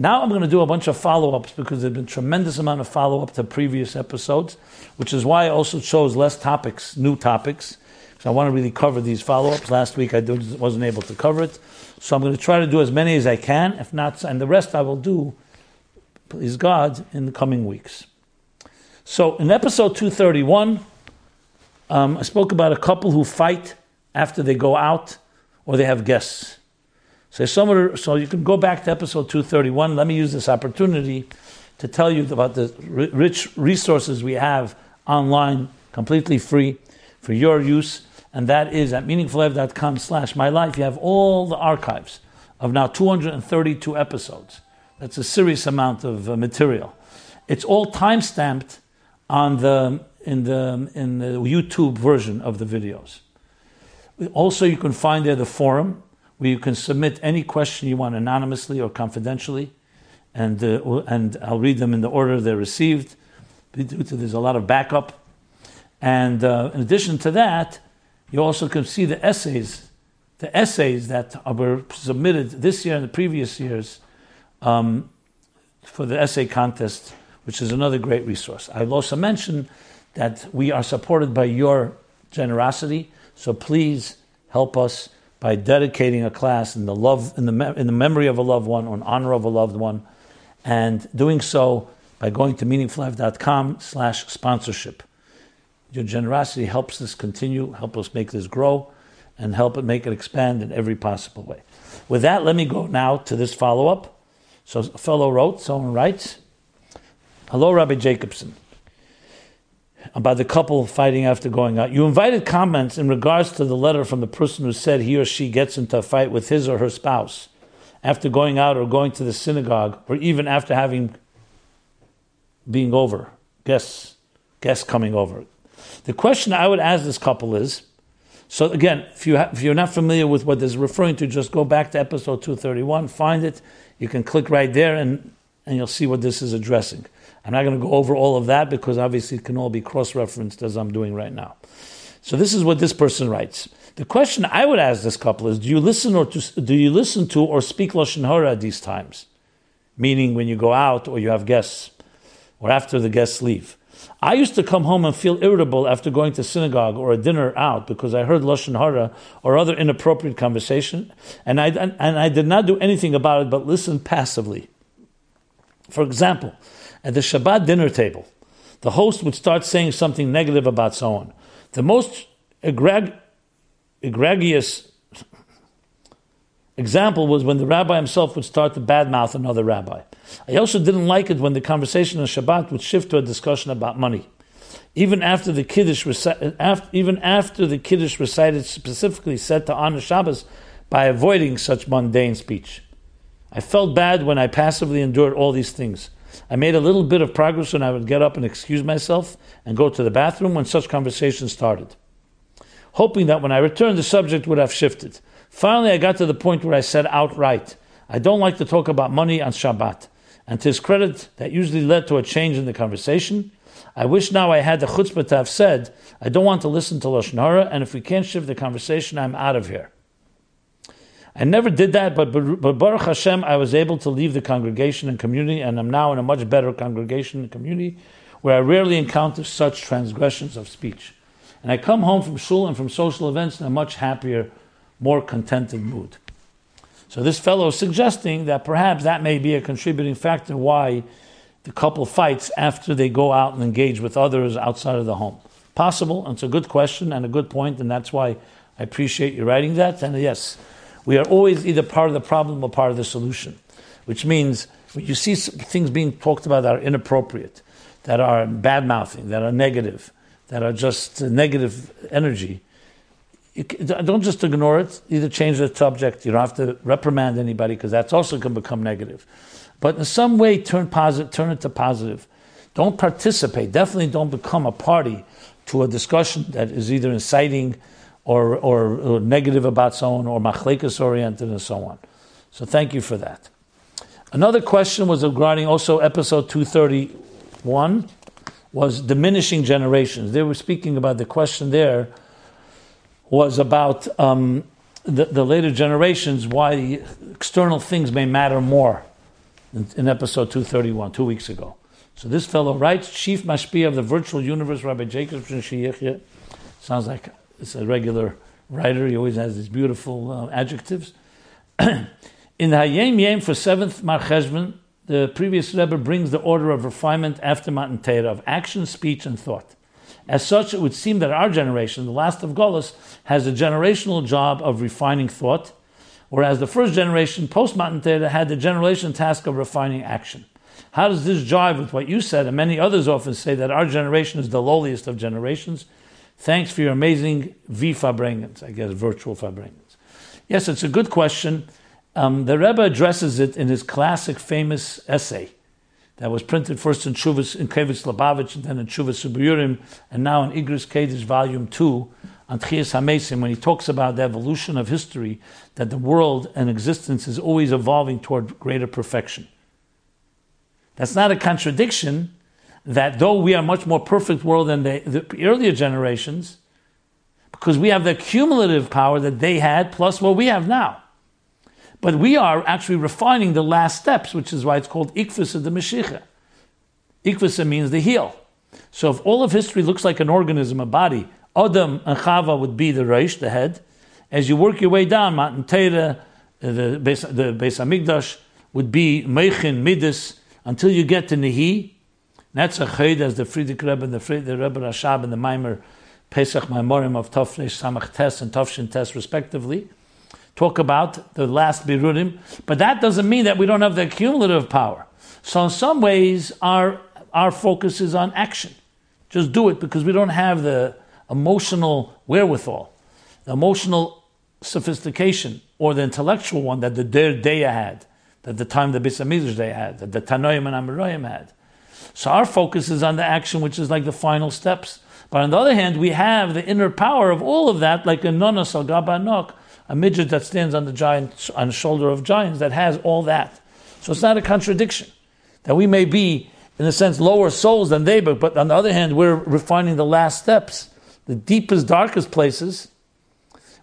Now I'm going to do a bunch of follow ups because there's been tremendous amount of follow up to previous episodes, which is why I also chose less topics, new topics, because I want to really cover these follow ups. Last week I wasn't able to cover it, so I'm going to try to do as many as I can. If not, and the rest I will do, please God, in the coming weeks. So in episode 231, um, I spoke about a couple who fight after they go out or they have guests. So, so you can go back to episode 231. Let me use this opportunity to tell you about the rich resources we have online, completely free for your use. And that is at meaningfullife.com slash my life. You have all the archives of now 232 episodes. That's a serious amount of uh, material. It's all time stamped on the in the in the YouTube version of the videos. Also, you can find there the forum where you can submit any question you want anonymously or confidentially, and uh, and I'll read them in the order they're received. There's a lot of backup, and uh, in addition to that, you also can see the essays, the essays that were submitted this year and the previous years um, for the essay contest, which is another great resource. I'll also mention that we are supported by your generosity. So please help us by dedicating a class in the love in the in the memory of a loved one or in honor of a loved one, and doing so by going to meaningfullife.com slash sponsorship. Your generosity helps us continue, help us make this grow, and help it make it expand in every possible way. With that, let me go now to this follow up. So a fellow wrote, someone writes, Hello, Rabbi Jacobson about the couple fighting after going out. You invited comments in regards to the letter from the person who said he or she gets into a fight with his or her spouse after going out or going to the synagogue or even after having being over, guests, guests coming over. The question I would ask this couple is, so again, if you ha- if you're not familiar with what this is referring to, just go back to episode 231, find it. You can click right there and and you'll see what this is addressing. I'm not going to go over all of that because obviously it can all be cross referenced as I'm doing right now. So this is what this person writes. The question I would ask this couple is: Do you listen or to, do you listen to or speak lashon hara at these times? Meaning when you go out or you have guests, or after the guests leave. I used to come home and feel irritable after going to synagogue or a dinner out because I heard lashon hara or other inappropriate conversation, and I and I did not do anything about it but listen passively. For example, at the Shabbat dinner table, the host would start saying something negative about someone. The most egregious example was when the rabbi himself would start to badmouth another rabbi. I also didn't like it when the conversation on Shabbat would shift to a discussion about money. Even after the kiddush, even after the kiddush recited specifically said to honor Shabbos by avoiding such mundane speech. I felt bad when I passively endured all these things. I made a little bit of progress when I would get up and excuse myself and go to the bathroom when such conversations started hoping that when I returned, the subject would have shifted. Finally, I got to the point where I said outright, I don't like to talk about money on Shabbat. And to his credit, that usually led to a change in the conversation. I wish now I had the chutzpah to have said, I don't want to listen to Lashon Hara, and if we can't shift the conversation, I'm out of here. I never did that, but, but Baruch Hashem, I was able to leave the congregation and community, and I'm now in a much better congregation and community where I rarely encounter such transgressions of speech. And I come home from shul and from social events in a much happier, more contented mood. So this fellow is suggesting that perhaps that may be a contributing factor why the couple fights after they go out and engage with others outside of the home. Possible, and it's a good question and a good point, and that's why I appreciate you writing that. And yes, we are always either part of the problem or part of the solution, which means when you see things being talked about that are inappropriate, that are bad mouthing, that are negative, that are just uh, negative energy, you don't just ignore it. Either change the subject. You don't have to reprimand anybody because that's also can become negative. But in some way, turn positive. Turn it to positive. Don't participate. Definitely don't become a party to a discussion that is either inciting or, or, negative about someone or machlekas oriented and so on. So thank you for that. Another question was regarding also episode 231 was diminishing generations. They were speaking about the question there was about um, the, the, later generations, why external things may matter more in, in, episode 231, two weeks ago. So this fellow writes, Chief Mashpia of the Virtual Universe, Rabbi Jacob Shiyichya. Sounds like it's a regular writer. He always has these beautiful uh, adjectives. [CLEARS THROAT] in the Hayom Yom for 7th Mar Cheshvan, the previous Rebbe brings the order of refinement after Matan Torah, of action, speech, and thought. As such, it would seem that our generation, the last of Golas, has a generational job of refining thought, whereas the first generation, post Matan Torah, had the generation task of refining action. How does this jive with what you said, and many others often say that our generation is the lowliest of generations? Thanks for your amazing V Farbrengens, I guess virtual Farbrengens. Yes, it's a good question. Um, the Rebbe addresses it in his classic, famous essay that was printed first in Chuvas in Kevitz Lubavitch and then in Chuvas Suburim and now in Igris Kedesh Volume 2 on Tchias HaMesim when he talks about the evolution of history, that the world and existence is always evolving toward greater perfection. That's not a contradiction that though we are much more perfect world than the, the earlier generations, because we have the cumulative power that they had plus what we have now. But we are actually refining the last steps, which is why it's called Ikvisa the Meshicha. Ikvisa means the heel. So if all of history looks like an organism, a body, Adam and Chava would be the Reish, the head. As you work your way down, Matan Teira, the Beis, the Beis Hamikdash, would be Meichin, Midas, until you get to Nehi. That's a chayd as the Frierdiker Rebbe and the, Fried, the Rebbe Rashab and the Maimer Pesach Maimorim of Tofresh Samach Tes and Tofshin Tes respectively talk about the last Birudim, but that doesn't mean that we don't have the cumulative power. So in some ways, our, our focus is on action. Just do it because we don't have the emotional wherewithal, the emotional sophistication, or the intellectual one that the Der Deya had, that the time the Bisamidrash they had, that the Tanoim and Amoraim had. So our focus is on the action, which is like the final steps. But on the other hand, we have the inner power of all of that, like a Nona Salgaba Nok, a midget that stands on the giant on the shoulder of giants that has all that. So it's not a contradiction that we may be, in a sense, lower souls than they, but, but on the other hand, we're refining the last steps the deepest, darkest places,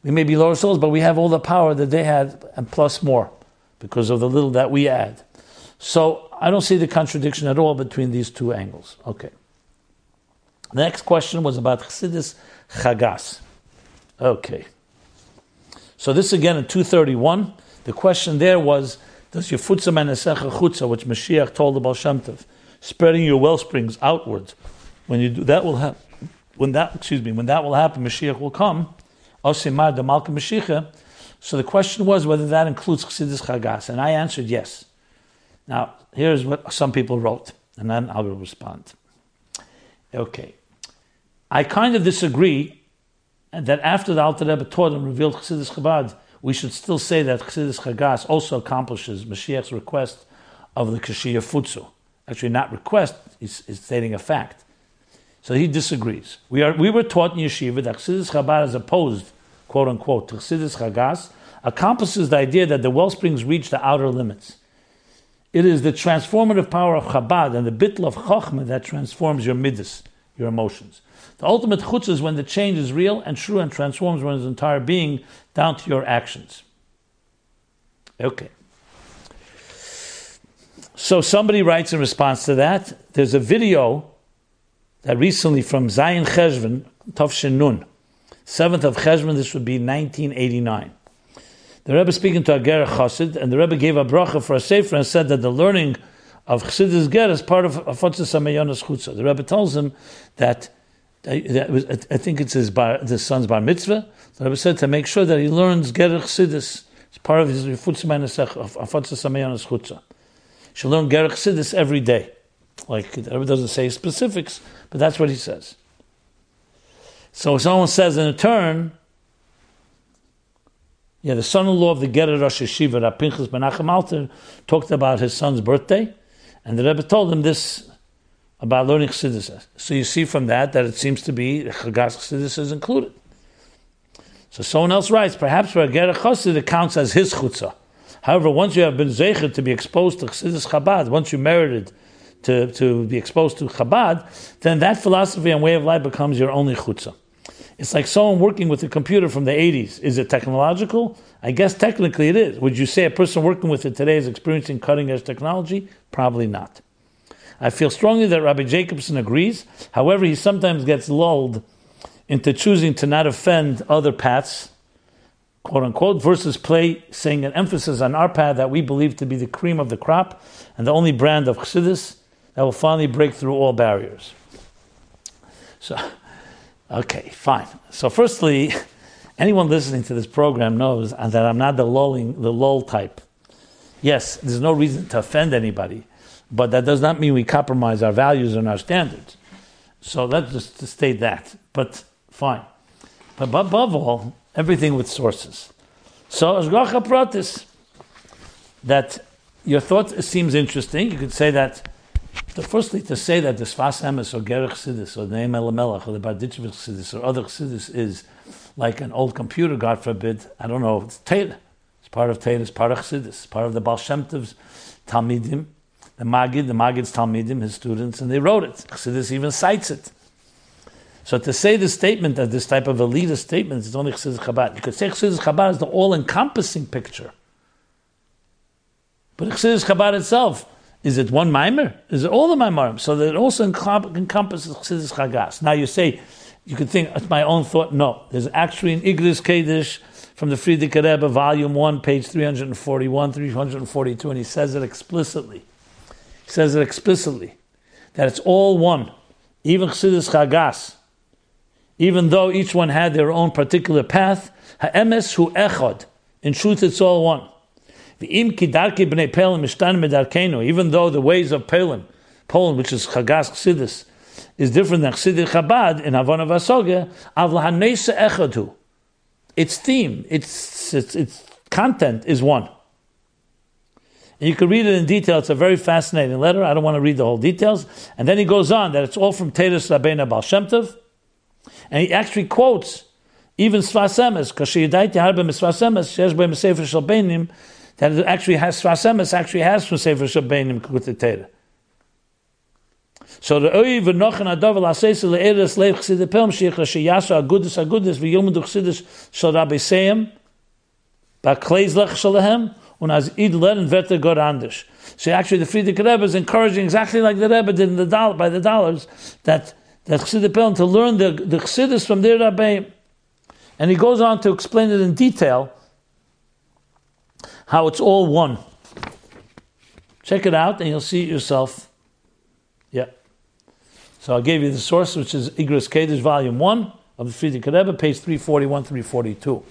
we may be lower souls, but we have all the power that they had and plus more because of the little that we add. So I don't see the contradiction at all between these two angles. Okay. The next question was about Chassidus Chagas. Okay. So this again in 231, the question there was, does your futza manesecha chutza, which Mashiach told the Baal Shem Tov, spreading your well springs outwards, when you do that will happen. When that, excuse me, when that will happen, Mashiach will come. Mashiach. So the question was whether that includes Chassidus Chagas, and I answered yes. Now, here's what some people wrote, and then I will respond. Okay. I kind of disagree that after the Alter Rebbe taught and revealed Chassidus Chabad, we should still say that Chassidus Chagas also accomplishes Mashiach's request of the Kashia Futsu. Actually, not request, he's, he's stating a fact. So he disagrees. We, are, we were taught in yeshiva that Chassidus Chabad is opposed, quote unquote, to Chassidus Chagas, accomplishes the idea that the well springs reach the outer limits. It is the transformative power of Chabad and the bitl of Chochmah that transforms your midas, your emotions. The ultimate chutz is when the change is real and true and transforms one's entire being down to your actions. Okay. So somebody writes in response to that. There's a video that recently from Zayin Cheshvan, Tov Nun, 7th of Cheshvan, this would be 1989. The Rebbe speaking to a Ger Chassid, and the Rebbe gave a bracha for a sefer and said that the learning of Chassidus Ger is part of Afotzes Amayonas Chutza. The Rebbe tells him that, that was, I think it's his, bar, his son's bar mitzvah. The Rebbe said to make sure that he learns Ger Chassidus. It's part of his Afotzes Amayonas Chutza. He should learn Ger Chassidus every day. Like the Rebbe doesn't say specifics, but that's what he says. So someone says in a turn, yeah, the son-in-law of the Gerer Rosh Yeshiva, Rav Pinchas Menachem Alter, talked about his son's birthday, and the Rebbe told him this about learning Chassidus. So you see from that that it seems to be Chagas Chassidus is included. So someone else writes, perhaps for a Gerer Chassid it counts as his chutzah. However, once you have been zeichet to be exposed to Chassidus Chabad, once you merited to, to be exposed to Chabad, then that philosophy and way of life becomes your only chutzah. It's like someone working with a computer from the 80s. Is it technological? I guess technically it is. Would you say a person working with it today is experiencing cutting edge technology? Probably not. I feel strongly that Rabbi Jacobson agrees. However, he sometimes gets lulled into choosing to not offend other paths, quote unquote, versus placing an emphasis on our path that we believe to be the cream of the crop and the only brand of Chassidus that will finally break through all barriers. So, Okay, fine. So, firstly, [LAUGHS] anyone listening to this program knows that I'm not the lulling, the lull type. Yes, there's no reason to offend anybody, but that does not mean we compromise our values and our standards. So let's just state that. But fine. But above all, everything with sources. So Ashgacha Pratis, that your thought seems interesting. You could say that the firstly, to say that the Sfas Emes or Gerech Chassidus or the Noam Elimelech or the Barditchevich Chassidus or other Chassidus is like an old computer, God forbid, I don't know, it's Teda. It's part of Teda, it's part of Chassidus, It's part of the Baal Shem Tov's Talmidim, the Magid, the Magid's Talmidim, his students, and they wrote it. Chassidus even cites it. So to say the statement that this type of elitist statement is only Chassidus Chabad, you could say Chassidus Chabad is the all-encompassing picture. But Chassidus Chabad itself is it one mimer? Is it all the mimarim? So that it also encompasses Chassidus Chagas. Now you say, you could think, it's my own thought. No. There's actually an Igris Kedish from the Frierdiker Rebbe, volume 1, page 341, 342, and he says it explicitly. He says it explicitly, that it's all one. Even Chassidus Chagas. Even though each one had their own particular path, ha'emes hu echad. In truth, it's all one. Even though the ways of Pelin, Poland, which is Chagas Chassidus, is different than Chassidus Chabad in Havana Vasoga, Avlahanesa Echadu. Its theme, its, its, its content is one. And you can read it in detail. It's a very fascinating letter. I don't want to read the whole details. And then he goes on that it's all from Teres Rabbeinu Baal Shem Tov. And he actually quotes even Sfas Emes, Kashiyidaiti Harbe Misfas Emes, Shesh Beim Sefer Shalbenim, that it actually has Sfas Emes actually has from Sefer Shabbenim with the Torah. So the oy v'nochen adav l'aseiz le'eres leif chsidei pelm sheich rashiyasu agudis agudis v'yomudu chsidis shal rabbi seim ba'kleis lech shalahem und as id lernen vetter God anders. So actually the Frierdiker Rebbe is encouraging exactly like the Rebbe did in the dollar, by the dollars that that Chassidei Pelm to learn the, the from their Rabbi. And he goes on to explain it in detail how it's all one. Check it out and you'll see it yourself. Yeah. So I gave you the source, which is Igros Kedesh, volume 1 of the Frierdiker Rebbe, page 341, 342.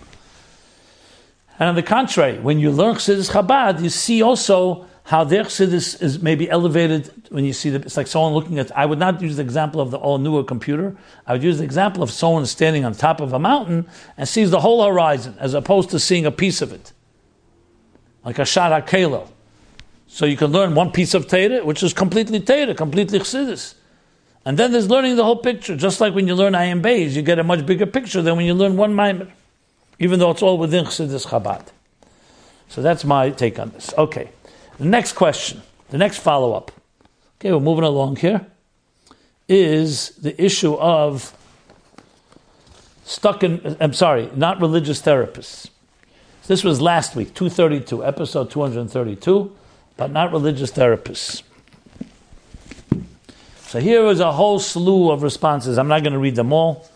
And on the contrary, when you learn Chassidus Chabad, you see also how their chassidus is maybe elevated when you see that it's like someone looking at. I would not use the example of the all newer computer. I would use the example of someone standing on top of a mountain and sees the whole horizon, as opposed to seeing a piece of it, like a shara kelo. So you can learn one piece of Torah, which is completely Torah, completely chassidus. And then there's learning the whole picture. Just like when you learn Ayin Beis, you get a much bigger picture than when you learn one Maimer, even though it's all within Chassidus Chabad. So that's my take on this. Okay. The next question, the next follow up, okay, we're moving along here, is the issue of stuck in, I'm sorry, not religious therapists. This was last week, 232, episode 232, but not religious therapists. So here was a whole slew of responses. I'm not going to read them all.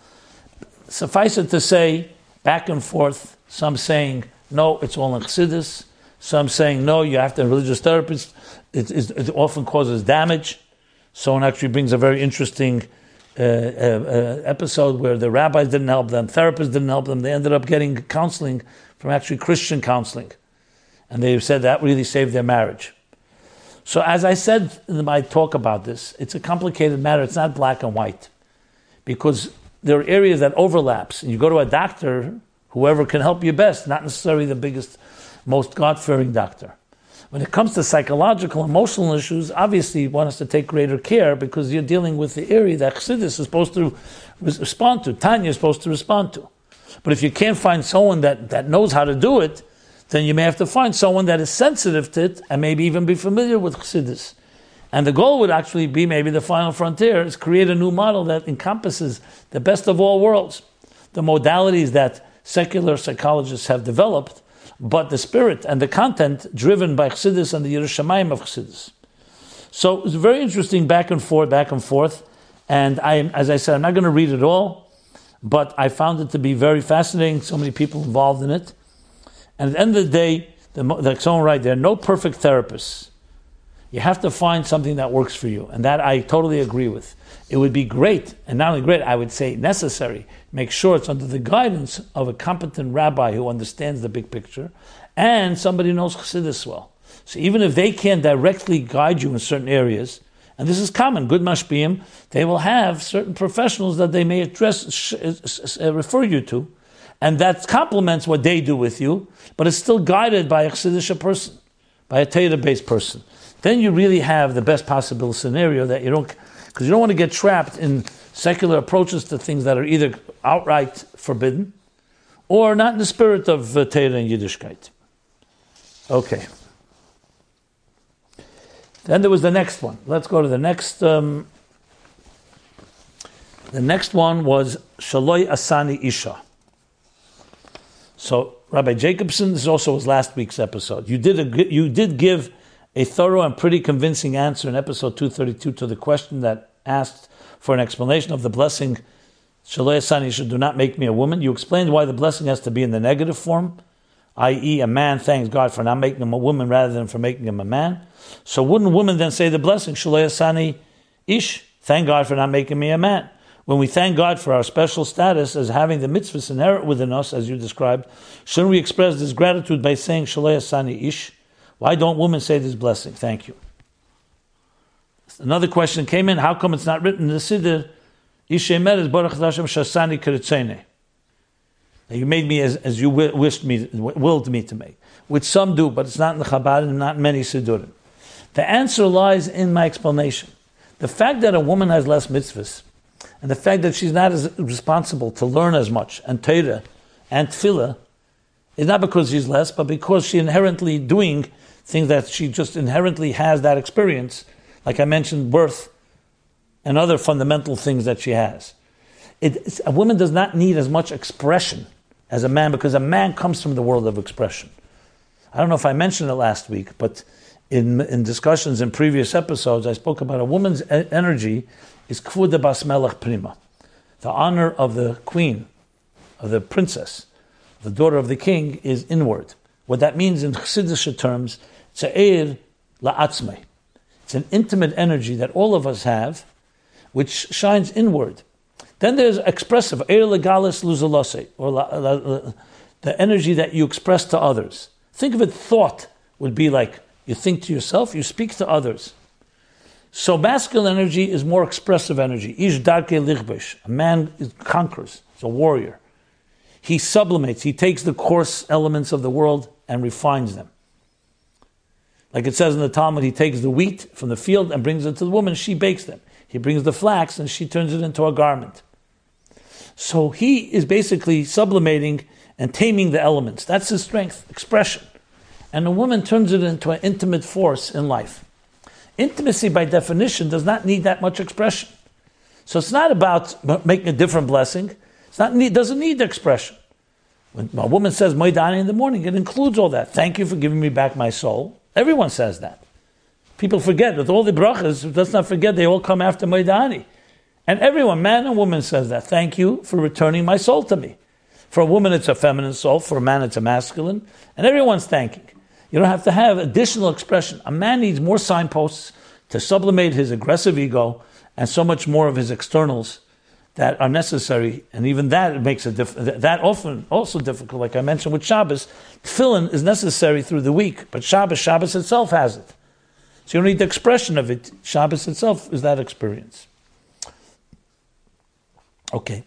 Suffice it to say, back and forth, some saying, no, it's all in Chassidus, some saying, no, you have to religious therapists. It, it, it often causes damage. Someone actually brings a very interesting uh, uh, uh, episode where the rabbis didn't help them, therapists didn't help them. They ended up getting counseling from actually Christian counseling. And they said that really saved their marriage. So, as I said in my talk about this, it's a complicated matter. It's not black and white. Because there are areas that overlaps. And you go to a doctor, whoever can help you best, not necessarily the biggest most God fearing doctor. When it comes to psychological, emotional issues, obviously you want us to take greater care because you're dealing with the area that Chassidus is supposed to respond to, Tanya is supposed to respond to. But if you can't find someone that, that knows how to do it, then you may have to find someone that is sensitive to it and maybe even be familiar with Chassidus. And the goal would actually be maybe the final frontier is create a new model that encompasses the best of all worlds. The modalities that secular psychologists have developed but the spirit and the content driven by Chassidus and the Yerushalayim of Chassidus. So it's very interesting back and forth, back and forth. And I, as I said, I'm not going to read it all, but I found it to be very fascinating. So many people involved in it. And at the end of the day, the, like someone right there, no perfect therapists. You have to find something that works for you. And that I totally agree with. It would be great, and not only great, I would say necessary. Make sure it's under the guidance of a competent rabbi who understands the big picture and somebody knows Chassidus well. So even if they can't directly guide you in certain areas, and this is common, good mashpiyim, they will have certain professionals that they may address, uh, refer you to, and that complements what they do with you, but it's still guided by a Chassidish person, by a Torah-based person. Then you really have the best possible scenario that you don't because you don't want to get trapped in secular approaches to things that are either outright forbidden or not in the spirit of uh, Torah and Yiddishkeit. Okay. Then there was the next one. Let's go to the next. Um, the next one was Shaloi Asani Isha. So Rabbi Jacobson, this also was last week's episode. You did a, you did give a thorough and pretty convincing answer in episode 232 to the question that asked for an explanation of the blessing, Shaloi Asani Isha. do not make me a woman. You explained why the blessing has to be in the negative form, i.e., a man thanks God for not making him a woman rather than for making him a man. So wouldn't women then say the blessing, Shalei Sani Ish, thank God for not making me a man? When we thank God for our special status as having the mitzvahs inherent within us, as you described, shouldn't we express this gratitude by saying Shalei Sani Ish? Why don't women say this blessing? Thank you. Another question came in: How come it's not written in the Siddur? Yishemer is Baruch Hashem Shasani Kiritzene. You made me as, as you wished me, willed me to make. Which some do, but it's not in the Chabad and not many Siddurim. The answer lies in my explanation. The fact that a woman has less mitzvahs, and the fact that she's not as responsible to learn as much, and Torah, and Tefillah, is not because she's less, but because she's inherently doing things that she just inherently has that experience. Like I mentioned, birth and other fundamental things that she has. It, a woman does not need as much expression as a man because a man comes from the world of expression. I don't know if I mentioned it last week, but in, in discussions in previous episodes, I spoke about a woman's energy is kvuda bas melech prima, the honor of the queen, of the princess, the daughter of the king, is inward. What that means in Chassidish terms, tze'er la'atzmei. It's an intimate energy that all of us have, which shines inward. Then there's expressive, er legalis luzalose, or la, la, la, the energy that you express to others. Think of it, thought would be like you think to yourself, you speak to others. So masculine energy is more expressive energy. Ish darke lichbesh. A man conquers, he's a warrior. He sublimates, he takes the coarse elements of the world and refines them. Like it says in the Talmud, he takes the wheat from the field and brings it to the woman, she bakes them. He brings the flax and she turns it into a garment. So he is basically sublimating and taming the elements. That's his strength, expression. And a woman turns it into an intimate force in life. Intimacy, by definition, does not need that much expression. So it's not about making a different blessing. It's not need, doesn't need expression. When a woman says Modeh Ani in the morning, it includes all that. Thank you for giving me back my soul. Everyone says that. People forget with all the brachas. Let's not forget they all come after Modeh Ani, and everyone, man and woman, says that. Thank you for returning my soul to me. For a woman, it's a feminine soul. For a man, it's a masculine, and everyone's thanking. You don't have to have additional expression. A man needs more signposts to sublimate his aggressive ego and so much more of his externals that are necessary, and even that makes a diff- that often also difficult. Like I mentioned with Shabbos, tefillin is necessary through the week, but Shabbos, Shabbos itself has it. So you don't need the expression of it. Shabbos itself is that experience. Okay.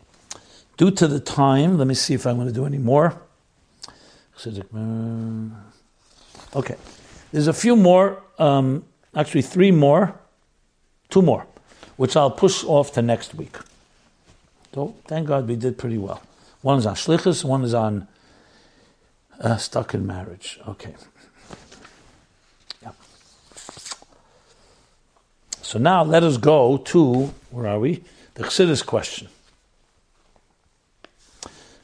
Due to the time, let me see if I want to do any more. Okay. There's a few more, um, actually three more, two more, which I'll push off to next week. So thank God we did pretty well. One is on shlichus, one is on uh, stuck in marriage. Okay. Yeah. So now let us go to where are we? The Chassidus question.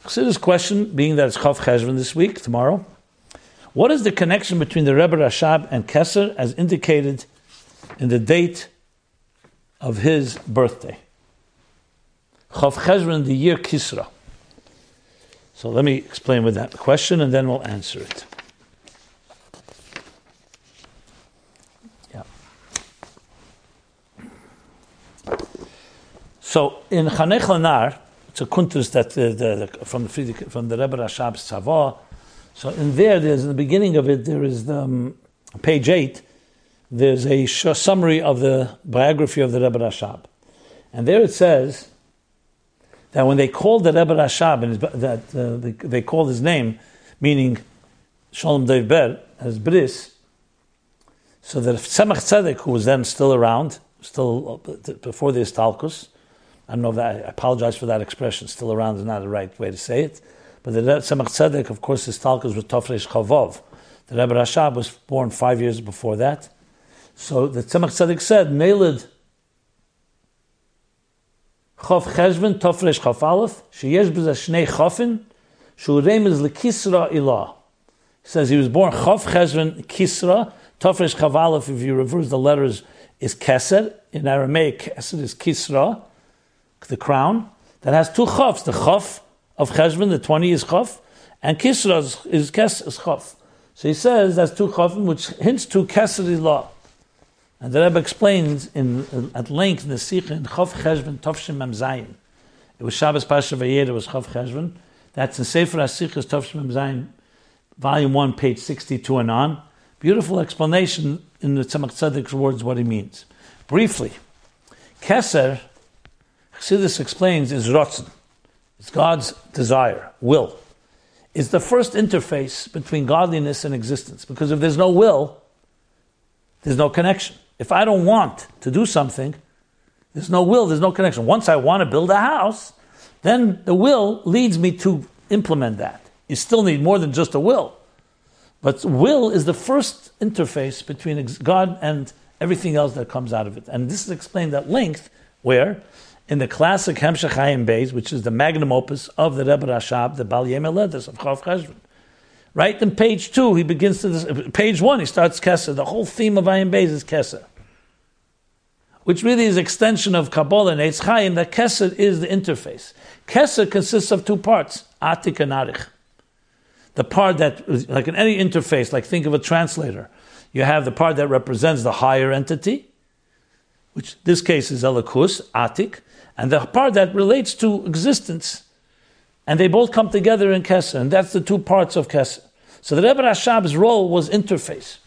Chassidus question, being that it's Chav Cheshvan this week, tomorrow. What is the connection between the Rebbe Rashab and Kesser as indicated in the date of his birthday? Chav Cheshvan, the year Kisra. So let me explain with that question and then we'll answer it. Yeah. So in Chanech Lanar, a kuntus that the, the, from the from the Rebbe Rashab's Tzavah. So in there, there's in the beginning of it, there is the, um, page eight. There's a summary of the biography of the Rebbe Rashab, and there it says that when they called the Rebbe Rashab, and that uh, they, they, called his name, meaning Shalom Dov Ber, as Bris, so that Tzemach Tzedek, who was then still around, still uh, before the Istalkus, I don't know that, I apologize for that expression, still around is not the right way to say it, but the Tzemach Tzedek, of course, Istalkus was Tofresh Chavov. The Rebbe Rashab was born five years before that. So the Tzemach Tzedek said, Nelid Chof Cheshvan Tofresh Chof Aleph, Sheyesh B'zeh Shnei Chofin, Shu Remez Lekisra Ilah. He says he was born Chof Cheshvan Kisra, Tofresh Chof Aleph, if you reverse the letters, is Keser. In Aramaic, Keser is Kisra, the crown, that has two Chofs. The Chof of Cheshvan, the 20 is Chof, and Kisra is, is, Kes, is Chof. So he says that's two Chofim, which hints to Keser law. And the Rebbe explains in, at length in the Sikh in Chav Cheshvan Tovshim Mem Zayin. It was Shabbos Pasha Vayed, it was Chav Cheshvan. That's in Sefer HaSichas Tovshim Mem Zayin, volume 1, page 62 and on. Beautiful explanation in the Tzemach Tzedek's words what he means. Briefly, Keser, Chassidus explains, is Rotzen. It's God's desire, will. It's the first interface between godliness and existence. Because if there's no will, there's no connection. If I don't want to do something, there's no will, there's no connection. Once I want to build a house, then the will leads me to implement that. You still need more than just a will. But will is the first interface between God and everything else that comes out of it. And this is explained at length Where? In the classic Hemshech Ayin Beis, which is the magnum opus of the Rebbe Rashab, the Bal Letters of Chav Cheshvan. Right in page two, he begins to this, page one. He starts Kesser. The whole theme of Ayin Beis is Kesser, which really is extension of Kabbalah and Eitz Chaim. That Kesser is the interface. Kesser consists of two parts: Atik and Arich. The part that, like in any interface, like think of a translator, you have the part that represents the higher entity, which this case is Elikus, Atik, and the part that relates to existence. And they both come together in Kesser, and that's the two parts of Kesser. So the Rebbe Rashab's role was interface,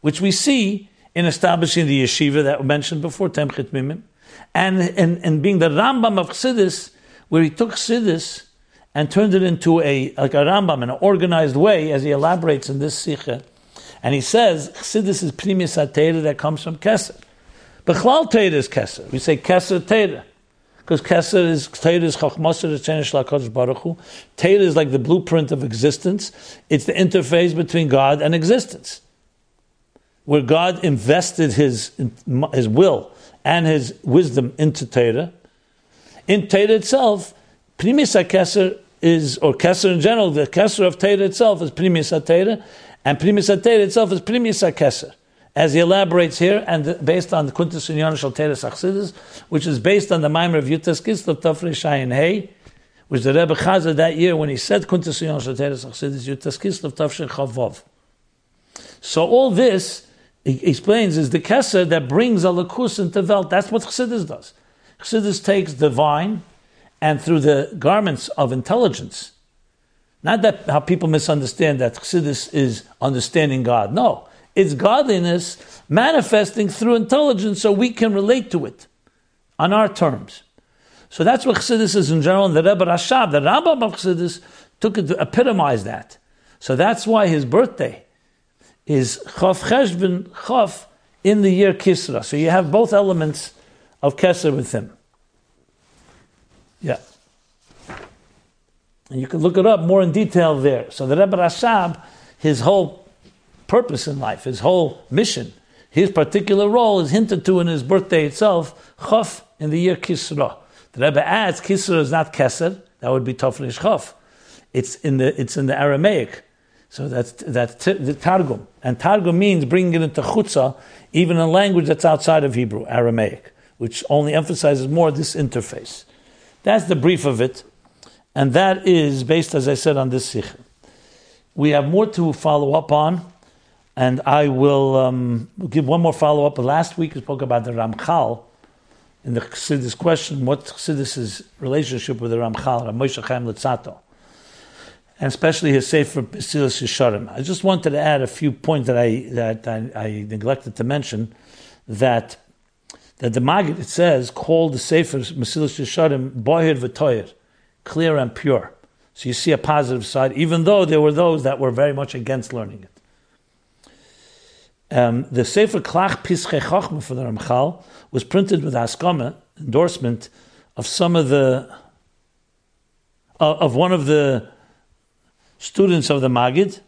which we see in establishing the yeshiva that we mentioned before, Tomchei Temimim, and, and, and being the Rambam of Chassidus, where he took Chassidus and turned it into a like a Rambam in an organized way, as he elaborates in this Sikha. And he says, Chassidus is Primis HaTeira that comes from Kesser. But Chlal Teira is Kesser. We say Kesser Teira because Kesser is Teira is Chachmaser Tzenish Lakadosh Baruch Hu. Teira is like the blueprint of existence. It's the interface between God and existence, where God invested His His will and His wisdom into Teira. In Teira itself, Primis Kesser is, or Kesser in general, the Kesser of Teira itself is Primis Teira, and Primis Teira itself is Primis Kesser as he elaborates here, and based on the Kuntas Unyon Shal Teres which is based on the Maimer of Yutas Kislev Tafri Shayin Hey, which the Rebbe Chazer that year when he said Kuntas Unyon Shal Teres Achsidis Yutas Kislev Tafri Chavov. So all this he explains is the Kesser that brings a lakus into Welt. That's what Chassidus does. Chassidus takes divine and through the garments of intelligence. Not that how people misunderstand that Chassidus is understanding God. No, it's godliness manifesting through intelligence so we can relate to it on our terms. So that's what Chassidus is in general, and the Rebbe Rashab, the Rambam of Chassidus, took it to epitomize that. So that's why his birthday is Chav Cheshvan Chav in the year Kisra. So you have both elements of Kesser with him. Yeah. And you can look it up more in detail there. So the Rebbe Rashab, his whole purpose in life, his whole mission, his particular role is hinted to in his birthday itself, Chof, in the year Kisra. The Rebbe adds, Kisra is not Keser, that would be Tofnish Chof. It's in the, it's in the Aramaic. So that's, that's the Targum. And Targum means bringing it into Chutza, even a language that's outside of Hebrew, Aramaic, which only emphasizes more this interface. That's the brief of it. And that is based, as I said, on this Sikh. We have more to follow up on. And I will um, give one more follow up. Last week we spoke about the Ramchal in the Chassidus question, what Chassidus' relationship with the Ramchal, Ramosha Chaim Luzzatto, and especially his Sefer Mesilas Yesharim. I just wanted to add a few points that I that I, I neglected to mention that that the Magid it says called the Sefer Mesilas Yesharim Bohir V'Toyer, clear and pure. So you see a positive side, even though there were those that were very much against learning it. Um, the Sefer Klach Pischei Chochma for the Ramchal was printed with Haskama, endorsement of some of the, uh, of one of the students of the Magid,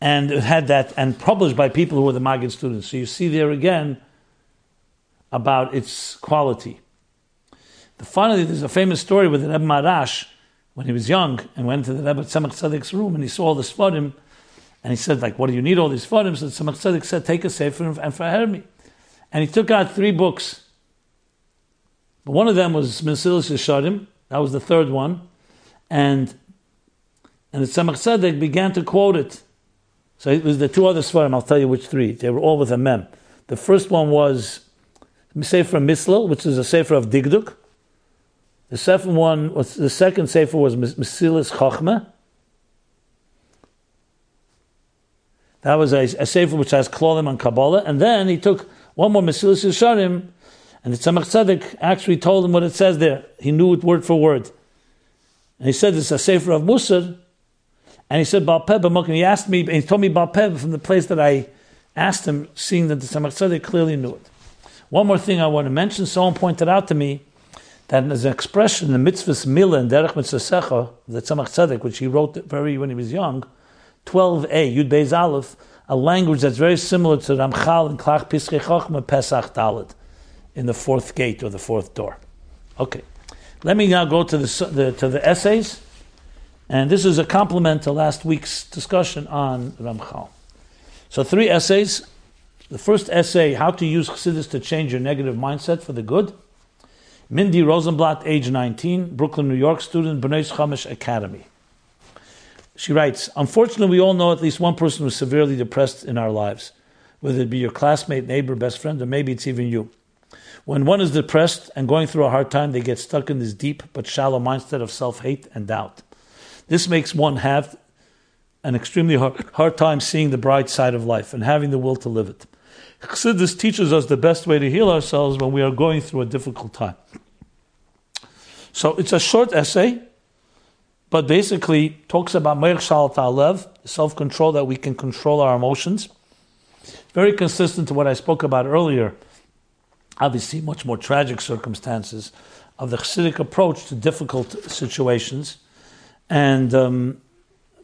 and it had that, and published by people who were the Magid students. So you see there again about its quality. Finally, there's a famous story with the Rebbe Maharash when he was young and went to the Rebbe Tzemach Tzedek's room and he saw all the Sfarim and he said, like, what do you need all these Sfarim? So Tzemach Tzedek said, take a Sefer and for Hermi. And he took out three books. But one of them was Mesilas Yesharim. That was the third one. And and the Tzemach Tzedek began to quote it. So it was the two other Sfarim, I'll tell you which three. They were all with a mem. The first one was Sefer Michlol, which is a Sefer of Dikduk. The second one was the second sefer was Mesilas Chochma. That was a, a sefer which has klolim and Kabbalah, and then he took one more Mesilas Yesharim, and the Tzemach Tzedek actually told him what it says there. He knew it word for word, and he said it's a sefer of Musar, and he said Balpeh he asked me, and he told me Balpeh from the place that I asked him, seeing that the Tzemach Tzedek clearly knew it. One more thing I want to mention. Someone pointed out to me that there's an expression the mitzvahs milah and derech mitzvah the Tzemach Tzedek, which he wrote very when he was young, 12a, Yud Beis Aleph, a language that's very similar to Ramchal and Klach Piskei Chochma Pesach Dalit in the fourth gate or the fourth door. Okay, let me now go to the, the to the essays, and this is a complement to last week's discussion on Ramchal. So three essays. The first essay, How to Use Chassidus to Change Your Negative Mindset for the Good. Mindy Rosenblatt, age 19, Brooklyn, New York, student, Bnos Chomesh Academy. She writes, Unfortunately, we all know at least one person who's severely depressed in our lives, whether it be your classmate, neighbor, best friend, or maybe it's even you. When one is depressed and going through a hard time, they get stuck in this deep but shallow mindset of self hate and doubt. This makes one have an extremely hard, hard, time seeing the bright side of life and having the will to live it. Chassidus teaches us the best way to heal ourselves when we are going through a difficult time. So it's a short essay but basically talks about Meir Shal Ta'alev, self control, that we can control our emotions. Very consistent to what I spoke about earlier. Obviously, much more tragic circumstances of the Chassidic approach to difficult situations. And um,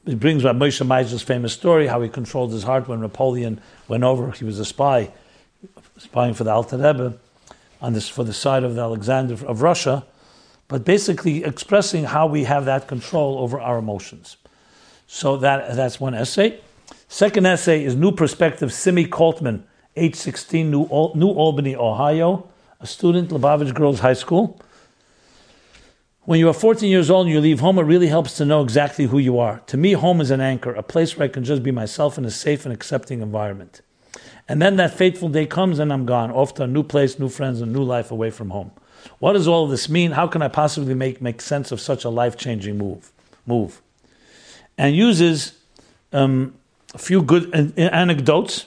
it brings up Moshe Meizer's famous story how he controlled his heart when Napoleon went over. He was a spy, spying for the Alter Rebbe on this, for the side of the Alexander of Russia but basically expressing how we have that control over our emotions. So that, that's one essay. Second essay is New Perspective, Simi Coltman, age 16, New, New Albany, Ohio, a student, Lubavitch Girls High School. When you are 14 years old and you leave home, it really helps to know exactly who you are. To me, home is an anchor, a place where I can just be myself in a safe and accepting environment. And then that fateful day comes and I'm gone, off to a new place, new friends, a new life away from home. What does all of this mean? How can I possibly make, make sense of such a life changing move? Move, and uses um, a few good anecdotes.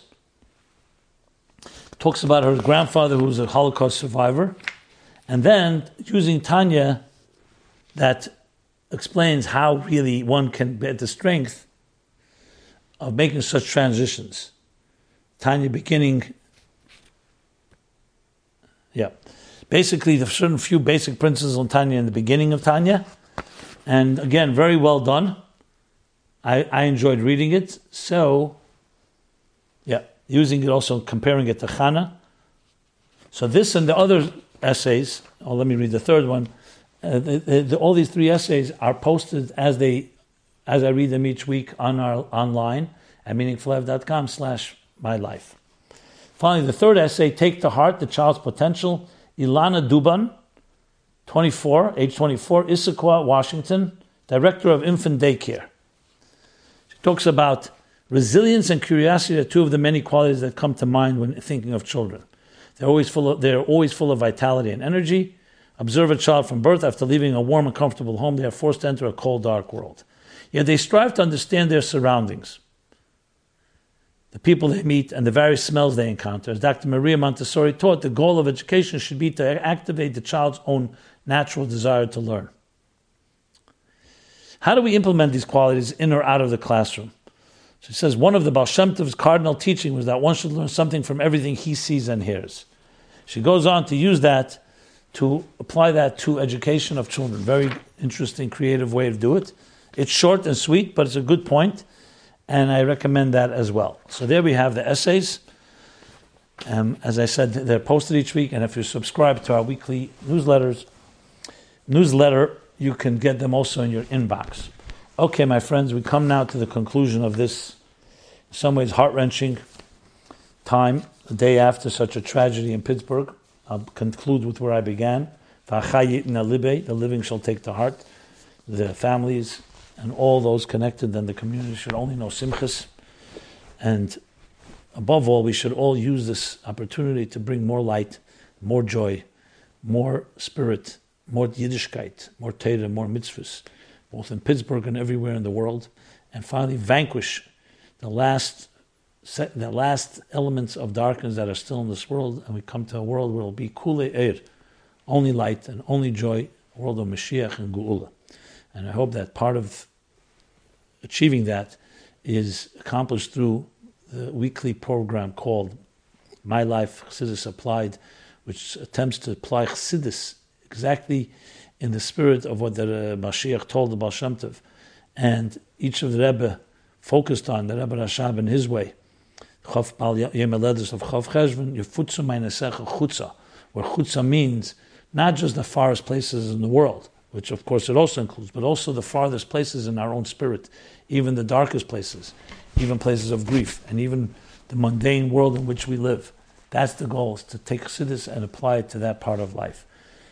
Talks about her grandfather who was a Holocaust survivor, and then using Tanya, that explains how really one can get the strength of making such transitions. Tanya beginning, yeah. Basically, there's certain few basic principles on Tanya in the beginning of Tanya. And again, very well done. I, I enjoyed reading it. So, yeah, using it also, comparing it to Chana. So this and the other essays, oh, let me read the third one. Uh, the, the, the, all these three essays are posted as they, as I read them each week on our online at meaningfullife.com slash my life. Finally, the third essay, Take to Heart the Child's Potential, Ilana Duban, 24, age 24, Issaquah, Washington, director of infant daycare. She talks about resilience and curiosity are two of the many qualities that come to mind when thinking of children. They're always full of, they're always full of vitality and energy. Observe a child from birth after leaving a warm and comfortable home, they are forced to enter a cold, dark world. Yet they strive to understand their surroundings the people they meet, and the various smells they encounter. As Dr. Maria Montessori taught, the goal of education should be to activate the child's own natural desire to learn. How do we implement these qualities in or out of the classroom? She says one of the Baal Shem Tov's cardinal teaching was that one should learn something from everything he sees and hears. She goes on to use that to apply that to education of children. Very interesting, creative way to do it. It's short and sweet, but it's a good point and I recommend that as well. So there we have the essays. Um, as I said, they're posted each week, and if you subscribe to our weekly newsletters, newsletter, you can get them also in your inbox. Okay, my friends, we come now to the conclusion of this, in some ways, heart wrenching time, the day after such a tragedy in Pittsburgh. Uh, I'll conclude with where I began. The living shall take to heart. The families and all those connected, then the community should only know simchas. And above all, we should all use this opportunity to bring more light, more joy, more spirit, more Yiddishkeit, more Torah, more mitzvahs, both in Pittsburgh and everywhere in the world, and finally vanquish the last the last elements of darkness that are still in this world, and we come to a world where it will be kule er, only light and only joy, world of Mashiach and Geula. And I hope that part of achieving that is accomplished through the weekly program called My Life Chassidus Applied, which attempts to apply Chassidus exactly in the spirit of what the uh, Mashiach told the Baal Shem Tov. And each of the Rebbe focused on, the Rebbe Rashab in his way, Chav Bal Yemeledes of Chav Cheshvan, Yefutzu Maayanosecha Chutza, where Chutza means not just the farthest places in the world, which of course it also includes, but also the farthest places in our own spirit, even the darkest places, even places of grief, and even the mundane world in which we live. That's the goal, is to take Chassidus and apply it to that part of life.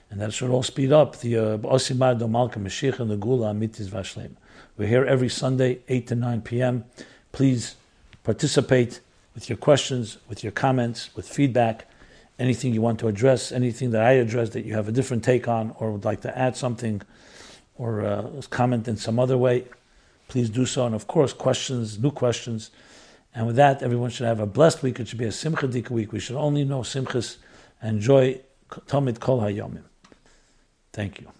And that should all speed up the uh, Osimar do Malka Mashiach and the Geula Amitis Vashlem. We're here every Sunday, 8 to 9 p.m. Please participate with your questions, with your comments, with feedback, anything you want to address, anything that I address that you have a different take on or would like to add something or uh, comment in some other way, please do so. And of course, questions, new questions. And with that, everyone should have a blessed week. It should be a Simcha Dik week. We should only know Simchas and joy Talmid Kol HaYomim. Thank you.